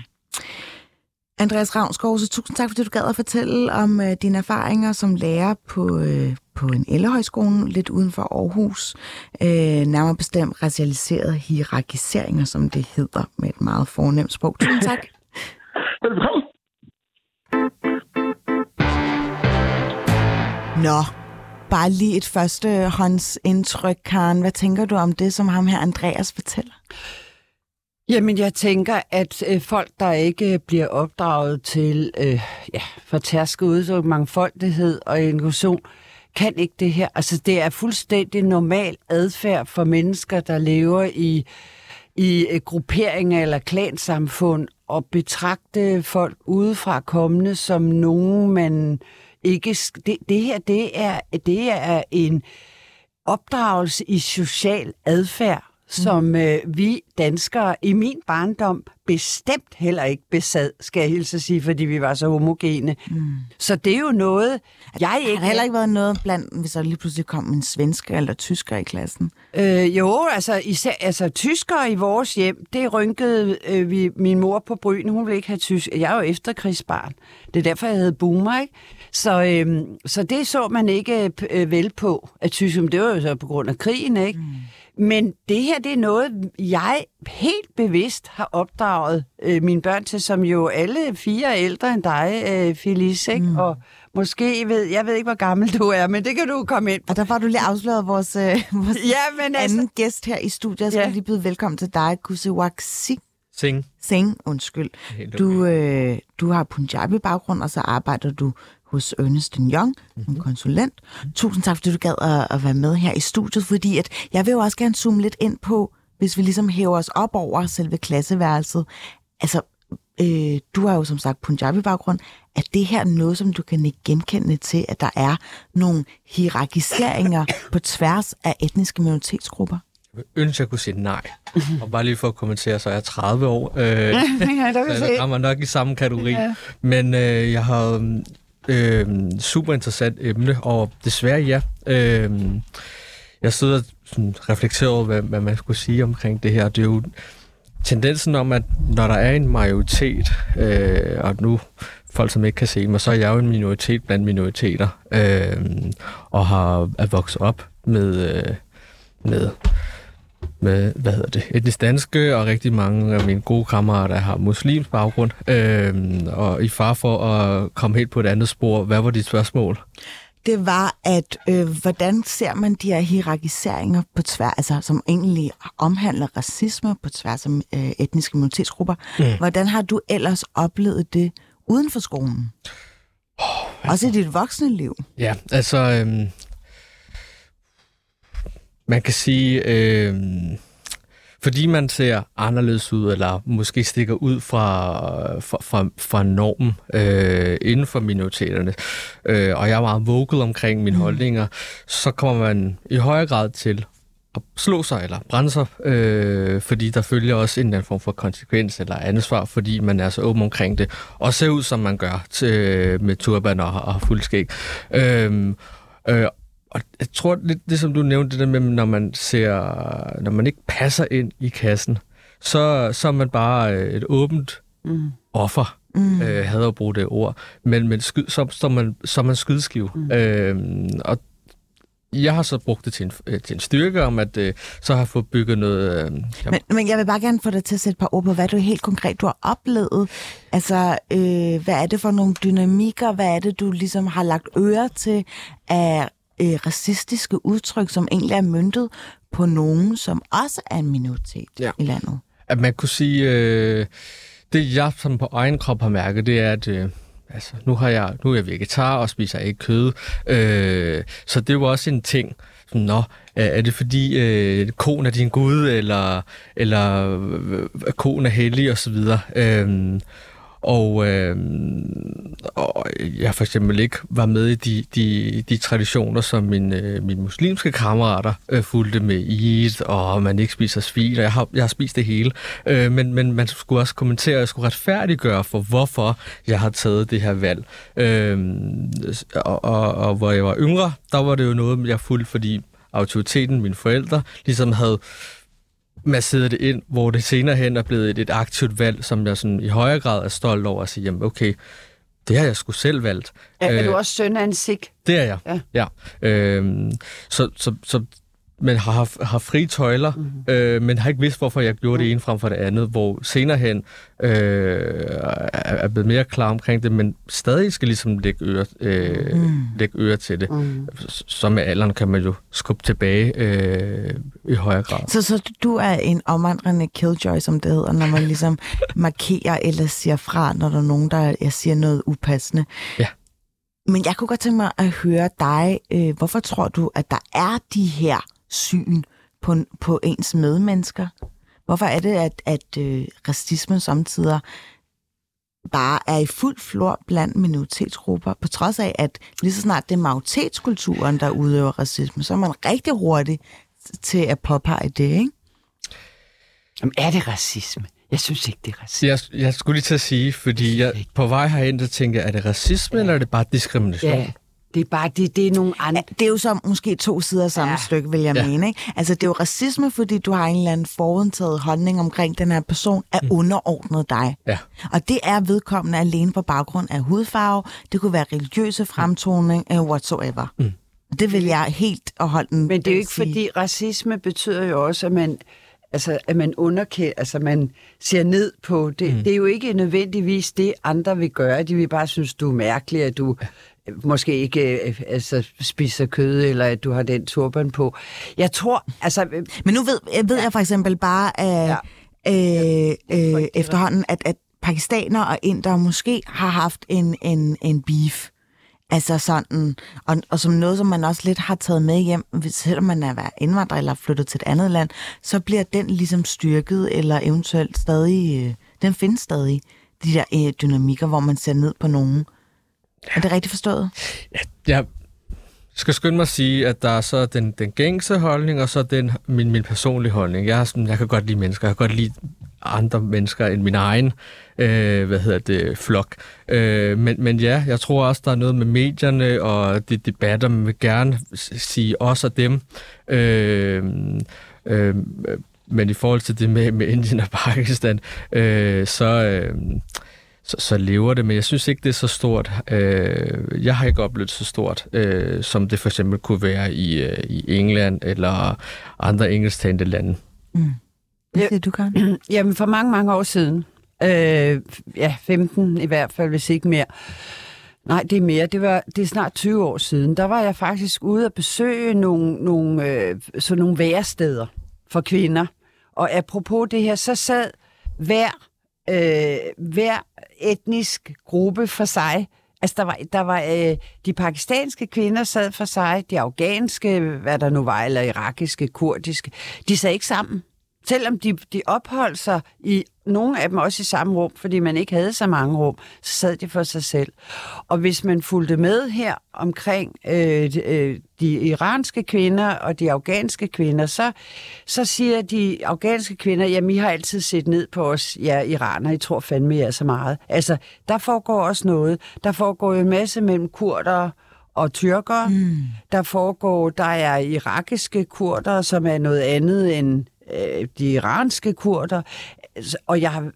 Andreas Ravnsgaard, så tusind tak, fordi du gad at fortælle om øh, dine erfaringer som lærer på, øh, på en ellerhøjskole lidt uden for Aarhus. Øh, nærmere bestemt racialiserede hierarkiseringer, som det hedder med et meget fornemt sprog. Tusind tak. Velkommen. Nå, bare lige et første håndsindtryk, Karen. Hvad tænker du om det, som ham her Andreas fortæller? Jamen, jeg tænker, at øh, folk, der ikke øh, bliver opdraget til øh, ja, fortærsket udtryk, mangfoldighed og inklusion, kan ikke det her. Altså, det er fuldstændig normal adfærd for mennesker, der lever i, i øh, grupperinger eller klansamfund, og betragte folk udefra kommende som nogen, man ikke... Det, det her, det er, det er en opdragelse i social adfærd, som øh, vi danskere i min barndom bestemt heller ikke besad, skal jeg hilse at sige, fordi vi var så homogene. Mm. Så det er jo noget, jeg ikke... Har der heller ikke været noget blandt, hvis der lige pludselig kom en svensker eller tysker i klassen? Øh, jo, altså, især, altså tyskere i vores hjem, det rynkede øh, vi, min mor på bryn. Hun ville ikke have tysk. Jeg er jo efterkrigsbarn. Det er derfor, jeg hed Boomer, ikke? Så, øh, så det så man ikke øh, vel på, at tysk, det var jo så på grund af krigen, ikke? Mm. Men det her, det er noget, jeg helt bevidst har opdraget øh, mine børn til, som jo alle fire er ældre end dig, øh, Felice, ikke? Mm. Og måske, ved, jeg ved ikke, hvor gammel du er, men det kan du komme ind på. Og der var du lige afsløret vores, øh, vores ja, men anden altså, gæst her i studiet. Jeg skal ja. lige byde velkommen til dig, Kusewak Singh. Sing. Sing, undskyld. Du, øh, du har Punjabi-baggrund, og så arbejder du hos Ernest Young mm-hmm. som konsulent. Tusind tak, fordi du gad at, at være med her i studiet, fordi at jeg vil jo også gerne zoome lidt ind på, hvis vi ligesom hæver os op over selve klasseværelset. Altså, øh, du har jo som sagt Punjabi-baggrund. Er det her noget, som du kan genkende til, at der er nogle hierarkiseringer på tværs af etniske minoritetsgrupper? Jeg ønsker, jeg kunne sige nej. Og bare lige for at kommentere, så er jeg 30 år. Øh, ja, der vil så jeg rammer nok i samme kategori. Ja. Men øh, jeg har øh, super interessant emne, og desværre ja. Øh, jeg sidder sådan reflekteret over, hvad, hvad man skulle sige omkring det her. Det er jo tendensen om, at når der er en majoritet, øh, og nu folk, som ikke kan se mig, så er jeg jo en minoritet blandt minoriteter, øh, og har er vokset op med, øh, med med, hvad hedder det, etnisk danske, og rigtig mange af mine gode kammerater har muslimsk baggrund, øh, og i far for at komme helt på et andet spor. Hvad var dit spørgsmål? det var, at øh, hvordan ser man de her hierarkiseringer på tværs, altså, som egentlig omhandler racisme på tværs af øh, etniske minoritetsgrupper. Mm. Hvordan har du ellers oplevet det uden for skolen? Oh, Også i dit voksne liv? Ja, altså... Øh, man kan sige, øh, fordi man ser anderledes ud, eller måske stikker ud fra, fra, fra, fra normen øh, inden for minoriteterne, øh, og jeg er meget vocal omkring mine mm. holdninger, så kommer man i højere grad til at slå sig eller brænde sig, øh, fordi der følger også en eller anden form for konsekvens eller ansvar, fordi man er så åben omkring det, og ser ud, som man gør til, med turban og, og fuldskæg. Øh, øh, og jeg tror lidt det, som du nævnte, det der med, når man ser, når man ikke passer ind i kassen, så, så er man bare øh, et åbent mm. offer. Mm. Øh, havde at bruge det ord. Men, men skyd, så, så, man, så er man skydskiv. Mm. Øh, og jeg har så brugt det til en, øh, til en styrke om, at øh, så har jeg fået bygget noget... Øh, Men, men jeg vil bare gerne få dig til at sætte et par ord på, hvad du helt konkret du har oplevet. Altså, øh, hvad er det for nogle dynamikker? Hvad er det, du ligesom har lagt øre til af øh, racistiske udtryk, som egentlig er myndet på nogen, som også er en minoritet Ja. i landet? at man kunne sige, øh, det jeg som på egen krop har mærket, det er, at øh, altså, nu, har jeg, nu er jeg vegetar og spiser ikke kød. Øh, så det var også en ting. Sådan, Nå, er det fordi øh, koen er din gud, eller, eller øh, koen er hellig, og så videre. Øh, og, øh, og jeg for eksempel ikke var med i de, de, de traditioner, som mine, øh, mine muslimske kammerater øh, fulgte med Eid, og man ikke spiser svin, og jeg har, jeg har spist det hele. Øh, men, men man skulle også kommentere, jeg skulle retfærdiggøre for, hvorfor jeg har taget det her valg. Øh, og, og, og hvor jeg var yngre, der var det jo noget, jeg fulgte, fordi autoriteten, mine forældre, ligesom havde masseret det ind, hvor det senere hen er blevet et, et aktivt valg, som jeg sådan i højere grad er stolt over at sige, jamen okay, det har jeg sgu selv valgt. Er, er Øh, du også søn af en sik? Det er jeg, Ja. ja. ja. Øhm, så, så, så, men har, har, har fri tøjler, mm-hmm. øh, men har ikke vidst, hvorfor jeg gjorde det ene frem for det andet, hvor senere hen øh, er, er blevet mere klar omkring det, men stadig skal ligesom lægge øre, øh, mm. lægge øre til det. Mm. Så med alderen kan man jo skubbe tilbage øh, i højere grad. Så, så du er en omvandrende killjoy, som det hedder, når man ligesom markerer eller siger fra, når der er nogen, der jeg siger noget upassende. Ja. Men jeg kunne godt tænke mig at høre dig. Øh, hvorfor tror du, at der er de her syn på, på ens medmennesker? Hvorfor er det, at, at øh, racismen samtidig bare er i fuld flor blandt minoritetsgrupper, på trods af, at lige så snart det er majoritetskulturen, der udøver racisme, så er man rigtig hurtig til at påpege det, ikke? Jamen, er det racisme? Jeg synes ikke, det er racisme. Jeg, jeg skulle lige til at sige, fordi jeg, på vej herhen, så tænker jeg, er det racisme, ja. eller er det bare diskrimination? Ja, det er bare det, det er nogle andre... Det er jo så måske to sider af samme ja. Stykke, vil jeg ja. Mene. Ikke? Altså, det er jo racisme, fordi du har en eller anden forudtaget holdning omkring, den her person er mm. underordnet dig. Ja. Og det er vedkommende alene på baggrund af hudfarve. Det kunne være religiøse fremtoning, uh, whatsoever. Mm. Det vil jeg helt og holde Men det er jo ikke, fordi racisme betyder jo også, at man, altså, at man underkender, altså man ser ned på det. Mm. Det er jo ikke nødvendigvis det, andre vil gøre. De vil bare synes, du er mærkelig, at du måske ikke øh, altså, spiser kød, eller at du har den turban på. Jeg tror, altså... øh, Men nu ved, jeg ved ja. jeg for eksempel bare af, ja. øh, øh, efterhånden, at, at pakistanere og indere måske har haft en, en, en beef. Altså sådan, og, og som noget, som man også lidt har taget med hjem, hvis- selvom man er indvandrer eller flyttet til et andet land, så bliver den ligesom styrket, eller eventuelt stadig, øh, den findes stadig, de der øh, dynamikker, hvor man ser ned på nogen. Er det rigtigt forstået? Jeg skal skynde mig at sige, at der er så den, den gængse holdning, og så den, min, min personlige holdning. Jeg, er sådan, jeg kan godt lide mennesker. Jeg kan godt lide andre mennesker end min egen øh, hvad hedder det, flok. Øh, men, men ja, jeg tror også, der er noget med medierne og de debatter, man vil gerne sige os og dem. Øh, øh, men i forhold til det med, med Indien og Pakistan, øh, så... Øh, så, så lever det, men jeg synes ikke, det er så stort. Øh, jeg har ikke oplevet så stort, øh, som det for eksempel kunne være i, øh, i England eller andre engelsktalende lande. Hvad Ja. siger du, Karen? Jamen, for mange, mange år siden, øh, ja, 15 i hvert fald, hvis ikke mere, Nej, det er mere. Det, var, det er snart 20 år siden. Der var jeg faktisk ude at besøge nogle, nogle, øh, sådan nogle væresteder for kvinder. Og apropos det her, så sad hver, øh, hver etnisk gruppe for sig. Altså, der var, der var øh, de pakistanske kvinder sad for sig, de afghanske, hvad der nu var, eller irakiske, kurdiske, de sad ikke sammen. Selvom de, de opholdt sig i nogle af dem også i samme rum, fordi man ikke havde så mange rum, så sad de for sig selv. Og hvis man fulgte med her omkring øh, de, øh, de iranske kvinder og de afghanske kvinder, så, så siger de afghanske kvinder, jamen I har altid set ned på os, ja, iraner, I tror fandme, I er så meget. Altså, der foregår også noget. Der foregår en masse mellem kurder og tyrker. Mm. Der foregår, der er irakiske kurder, som er noget andet end øh, de iranske kurder. Altså, og jeg har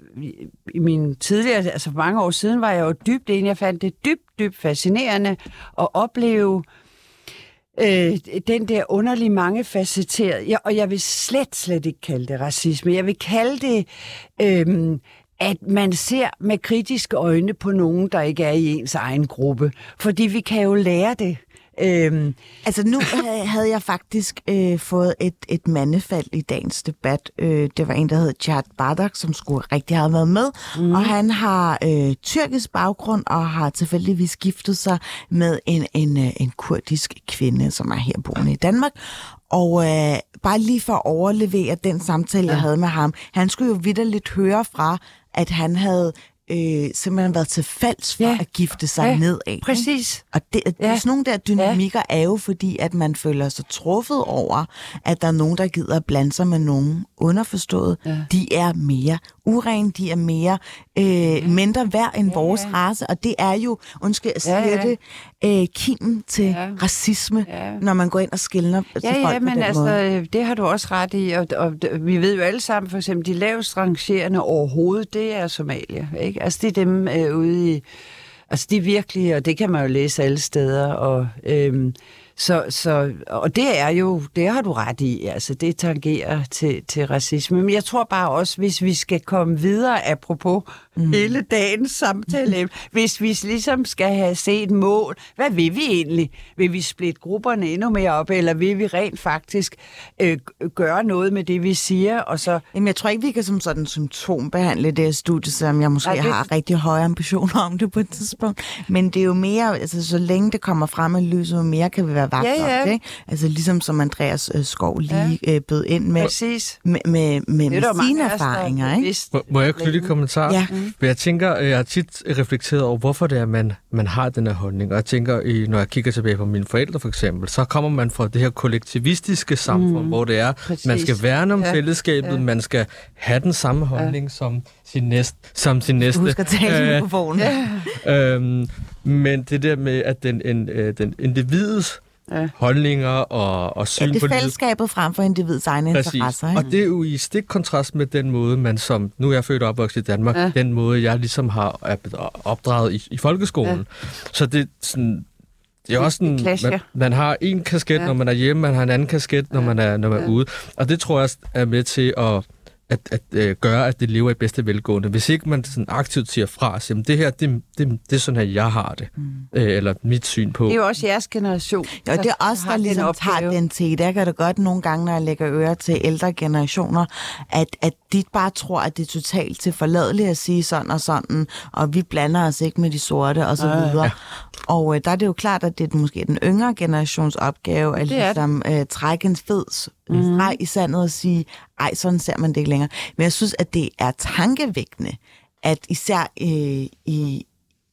i min tidligere, altså for mange år siden, var jeg jo dybt enig. Jeg fandt det dybt, dybt fascinerende at opleve øh, den der underlige mangefacetteret, ja, og jeg vil slet, slet ikke kalde det racisme. Jeg vil kalde det, øh, at man ser med kritiske øjne på nogen, der ikke er i ens egen gruppe. Fordi vi kan jo lære det. Øhm, Altså nu havde- jeg faktisk øh, fået et, et mandefald i dagens debat. Øh, det var en, der hed Chad Bardak, som skulle rigtig have været med. Mm. Og han har øh, tyrkisk baggrund og har tilfældigvis giftet sig med en, en, øh, en kurdisk kvinde, som er herboende i Danmark. Og øh, bare lige for at overlevere den samtale, ja. jeg havde med ham, han skulle jo vidderligt høre fra, at han havde øh, simpelthen været til falds for ja. At gifte sig Ja, nedad. ikke? præcis. Og det, ja. Sådan nogle der dynamikker ja. er jo fordi, at man føler sig truffet over, at der er nogen, der gider at blande sig med nogen underforstået. Ja. De er mere urene, de er mere øh, mindre værd end ja, vores race, og det er jo, undskyld, at sige Ja, ja. det, øh, kimen til ja. Racisme, ja. Når man går ind og skiller til Ja, folk ja, på men den altså, måde. øh, det har du også ret i, og, og vi ved jo alle sammen, for eksempel, de lavest rangerende overhovedet, det er Somalia, ikke? Altså, det er dem øh, ude i, altså, de er virkelig, og det kan man jo læse alle steder, og øhm, så, så, og det er jo, det har du ret i, altså, det tangerer til, til racisme, men jeg tror bare også, hvis vi skal komme videre, apropos mm. hele dagens samtale, hvis vi ligesom skal have set mål, hvad vil vi egentlig? Vil vi splitte grupperne endnu mere op, eller vil vi rent faktisk øh, gøre noget med det, vi siger, og så... Jamen, jeg tror ikke, vi kan som sådan symptombehandle det her studie, selvom jeg måske Nej, det- har rigtig høje ambitioner om det på et tidspunkt. Men det er jo mere, altså så længe det kommer frem i lyset, jo mere kan vi være vagt Ja, ja. det. Ikke? Altså ligesom som Andreas øh, Skov lige ja. øh, bød ind med, Præcis. med, med, med, med sine erfaringer. Ikke? Må, må jeg knytte en kommentar? Ja. For jeg tænker, øh, jeg har tit reflekteret over, hvorfor det er, man, man har den her holdning. Og jeg tænker, når jeg kigger tilbage på mine forældre for eksempel, så kommer man fra det her kollektivistiske samfund, mm. hvor det er, Præcis. man skal værne om Ja. fællesskabet, ja. man skal have den samme holdning ja. som sin næste. Som sin næste. Husk at tale Øh. Ja. Øhm, men det der med, at den, en, øh, den individets Ja. holdninger og, og syn Ja, det på er livet... fællesskabet frem for individets egne Præcis. interesser. Og Ikke? det er jo i stik kontrast med den måde, man som... Nu er jeg født og opvokset i Danmark. Ja. Den måde, jeg ligesom har opdraget i, i folkeskolen. Ja. Så det er sådan... Det er også sådan, clasher. man, man har en kasket, Ja. når man er hjemme, man har en anden kasket, når Ja. man er, når man er Ja. ude. Og det tror jeg er med til at, at, at, at gøre, at det lever i bedste velgående. Hvis ikke man sådan aktivt siger fra, at jamen, det her, det, det, det er sådan, at jeg har det. Mm. Øh, eller mit syn på. Det er jo også jeres generation. Ja, og det er også, der den ligesom tager den til. Der kan det godt nogle gange, når jeg lægger øre til ældre generationer, at, at de bare tror, at det er totalt til forladeligt at sige sådan og sådan, og vi blander os ikke med de sorte og så videre. Ja. Og øh, der er det jo klart, at det er måske den yngre generations opgave at er det. ligesom, øh, trække en fed mm. streg i sandet og sige, ej, sådan ser man det ikke længere. Men jeg synes, at det er tankevækkende, at især øh, i,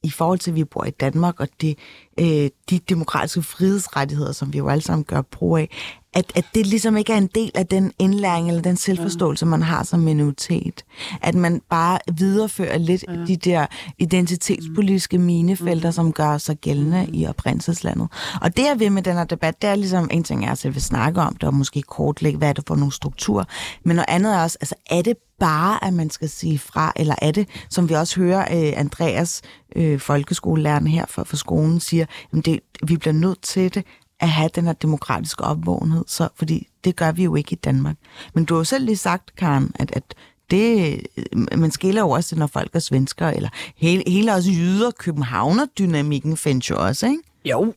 i forhold til, at vi bor i Danmark, og det, øh, de demokratiske frihedsrettigheder, som vi jo alle sammen gør brug af, at, at det ligesom ikke er en del af den indlæring eller den selvforståelse, man har som minoritet. At man bare viderefører lidt ja. de der identitetspolitiske minefelter, som gør sig gældende i oprindelseslandet. Og det jeg vil med den her debat, det er ligesom, en ting er, at jeg vil snakke om det, og måske kortlægge, hvad er det for nogle strukturer, men noget andet er også, altså er det bare, at man skal sige fra, eller er det, som vi også hører øh, Andreas, øh, folkeskolelæreren her for, for skolen, siger, jamen det, vi bliver nødt til det, at have den her demokratiske opvågenhed, så, fordi det gør vi jo ikke i Danmark. Men du har jo selv lige sagt, Karen, at, at det, øh, man skiller jo også, når folk er svensker, eller hele, hele også jyder, københavner-dynamikken findes jo også, ikke? Jo,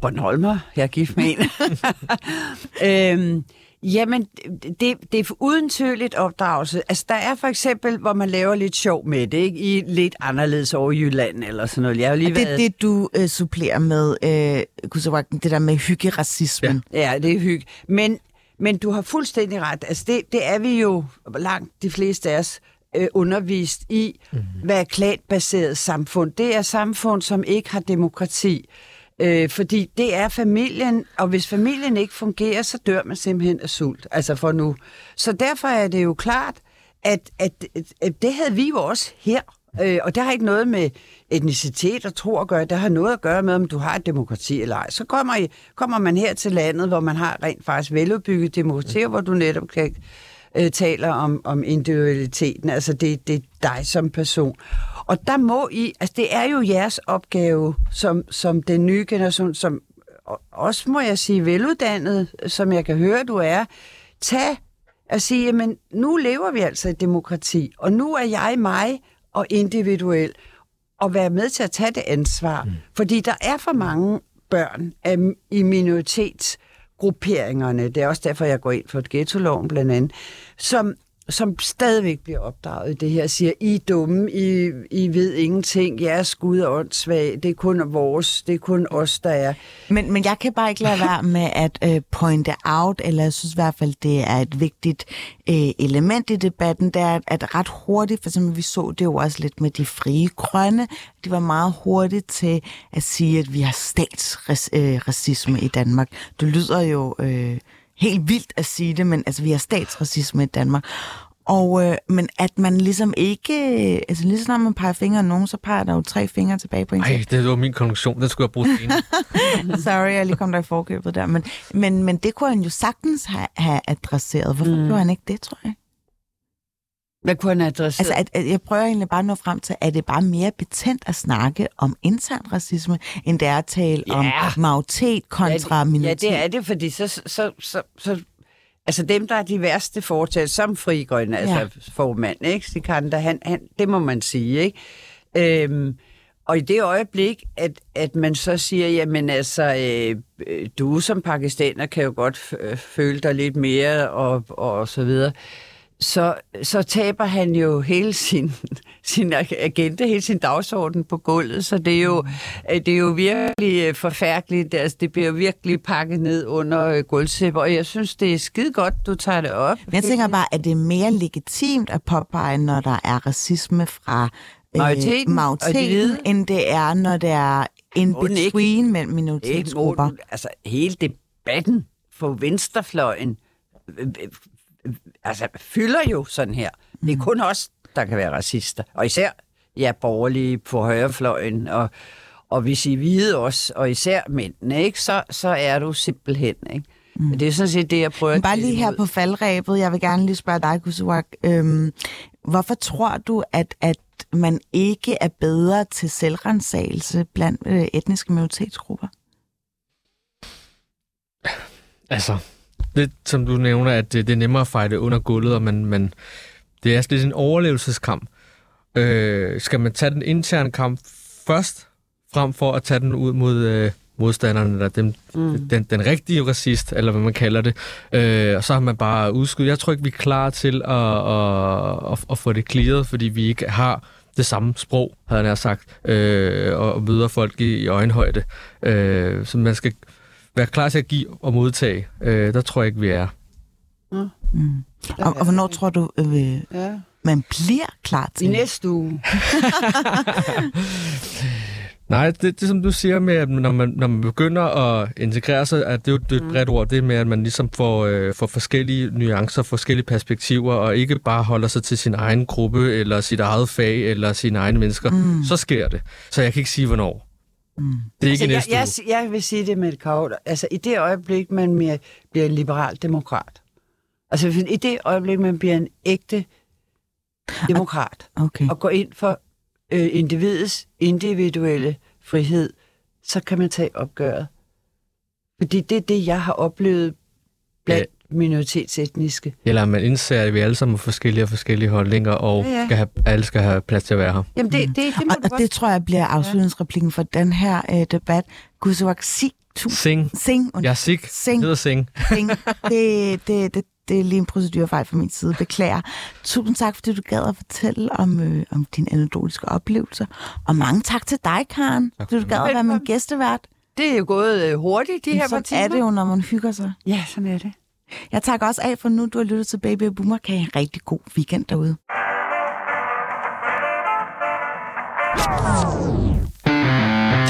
Bornholmer, jeg er gift med en. øhm, jamen, det, det er uden tydeligt opdragelse. Altså, der er for eksempel, hvor man laver lidt sjov med det, ikke? I lidt anderledes over Jylland eller sådan noget. Jeg har lige Og det er været... det, du øh, supplerer med, øh, Kusavagten, det der med hyggeracismen. Ja, det er hygge. Men, men du har fuldstændig ret. Altså, det, det er vi jo langt de fleste af os øh, undervist i, mm. hvad er klanbaseret samfund. Det er samfund, som ikke har demokrati. Øh, fordi det er familien, og hvis familien ikke fungerer, så dør man simpelthen af sult. Altså for nu. Så derfor er det jo klart, at, at, at, at det havde vi jo også her. Øh, og det har ikke noget med etnicitet og tro at gøre. Det har noget at gøre med, om du har et demokrati eller ej. Så kommer, I, kommer man her til landet, hvor man har rent faktisk veludbygget demokrati, hvor du netop kan øh, taler om, om individualiteten. Altså det, det er dig som person. Og der må I, altså det er jo jeres opgave som, som den nye generation, som og- også må jeg sige veluddannet, som jeg kan høre, du er, tag at sige, jamen nu lever vi altså i et demokrati, og nu er jeg mig og individuel, og være med til at tage det ansvar. Mm. Fordi der er for mange børn af, i minoritetsgrupperingerne, det er også derfor, jeg går ind for et ghetto-loven blandt andet, som, som stadigvæk bliver opdraget i det her, siger, I er dumme, I, I ved ingenting, jeres Gud er åndssvag, det er kun vores, det er kun os, der er. Men, men jeg kan bare ikke lade være med at øh, pointe out, eller jeg synes i hvert fald, det er et vigtigt øh, element i debatten, det er, at, ret hurtigt, for eksempel vi så det jo også lidt med de frie grønne, de var meget hurtige til at sige, at vi har statsracisme øh, i Danmark. Det lyder jo øh, helt vildt at sige det, men altså, vi har statsracisme i Danmark. Og, øh, men at man ligesom ikke... Altså lige så snart man peger fingre af nogen, så peger der jo tre fingre tilbage på en selv. Ej, det var min konklusion. Den skulle jeg bruge senere. Sorry, jeg lige kom der i forkøbet der. Men, men, men det kunne han jo sagtens have, have adresseret. Hvorfor mm. gjorde han ikke det, tror jeg? Hvad kunne han adressere? Altså, at, at jeg prøver egentlig bare at nå frem til, at det bare mere betændt at snakke om intern racisme, end det er at tale Ja. om majoritet kontra ja, det, minoritet. Ja, det er det, fordi så, så, så, så altså dem, der er de værste fortal, som Fri Grønne, altså Ja. ja. formand, ikke? Sikander, han, han, det må man sige, ikke? Øhm, og i det øjeblik, at, at man så siger, jamen altså, øh, du som pakistaner kan jo godt føle dig lidt mere, og, og så videre, så, så taber han jo hele sin, sin agenda, hele sin dagsorden på gulvet, så det er jo, øh, det er jo virkelig øh, forfærdeligt. Altså, det bliver virkelig pakket ned under øh, gulvsæpper, og jeg synes, det er skide godt, du tager det op. Men jeg tænker bare, at det er mere legitimt at påpege, når der er racisme fra Majoriteten øh, de majoriteten hvide. end det er, når det er in Må den ikke- between mellem minoritetsgrupper. altså, hele debatten på venstrefløjen altså, fylder jo sådan her. Det er kun os, der kan være racister. Og især ja, borgerlige på højrefløjen, og, og hvis I hvide også, og især mændene, ikke, så, så er du simpelthen. Ikke? Mm. Det er sådan set det, jeg prøver Men bare at lige her på faldrebet, jeg vil gerne lige spørge dig, Kusuak. Øhm, hvorfor tror du, at, at man ikke er bedre til selvrensagelse blandt øh, etniske minoritetsgrupper? Altså, det som du nævner, at det, det er nemmere at fejre det under gulvet, og man, man, det er lidt en overlevelseskamp. Øh, skal man tage den interne kamp først, frem for at tage den ud mod øh, modstanderne, eller dem, mm. den, den rigtige racist, eller hvad man kalder det. Øh, og så har man bare udskudt. Jeg tror ikke, vi er klar til at, at, at, at få det clearet, fordi vi ikke har det samme sprog, havde nær sagt, øh, og, og møder folk i, i øjenhøjde. Øh, så man skal være klar til at give og modtage. Øh, der tror jeg ikke, vi er. Mm. Og, og hvornår tror du, øh, Ja. man bliver klar til I næste uge. Nej, det, det som du siger med, at når man, når man begynder at integrere sig, at det er jo det er et bredt ord, det med, at man ligesom får, øh, får forskellige nuancer, forskellige perspektiver, og ikke bare holder sig til sin egen gruppe, eller sit eget fag, eller sine egne mennesker, mm. så sker det. Så jeg kan ikke sige, hvornår. Mm. Det er ikke altså, næste jeg, jeg, jeg vil sige det med et kort. Altså, i det øjeblik, man mere, bliver en liberal demokrat. Altså, i det øjeblik, man bliver en ægte demokrat, Okay. og går ind for øh, individets individuelle frihed, så kan man tage opgøret. Fordi det er det, jeg har oplevet blandt. Minoritetsetniske. Eller man indser, at vi alle sammen har forskellige og forskellige holdninger, og Ja, ja. Skal have, alle skal have plads til at være her. Jamen, det, det, det må Og, du og det tror jeg bliver afslutningsreplikken for den her øh, debat. Sig tusind. Sing. Sing. Jeg er sik. Sing. Hedder Sing. Sing. Det, det, det, det er lige en procedurfejl fra min side. Beklager. Tusind tak, fordi du gad at fortælle om, øh, om dine anekdotiske oplevelser. Og mange tak til dig, Karen, fordi du gad at være min gæstevært. Det er jo gået øh, hurtigt, de her par Sådan timer. er det jo, når man hygger sig. Ja, sådan er det. Jeg takker også af for nu, du har lyttet til Baby og Boomer. Kan I en rigtig god weekend derude.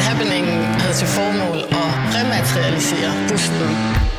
Happening havde til formål at rematerialisere busten.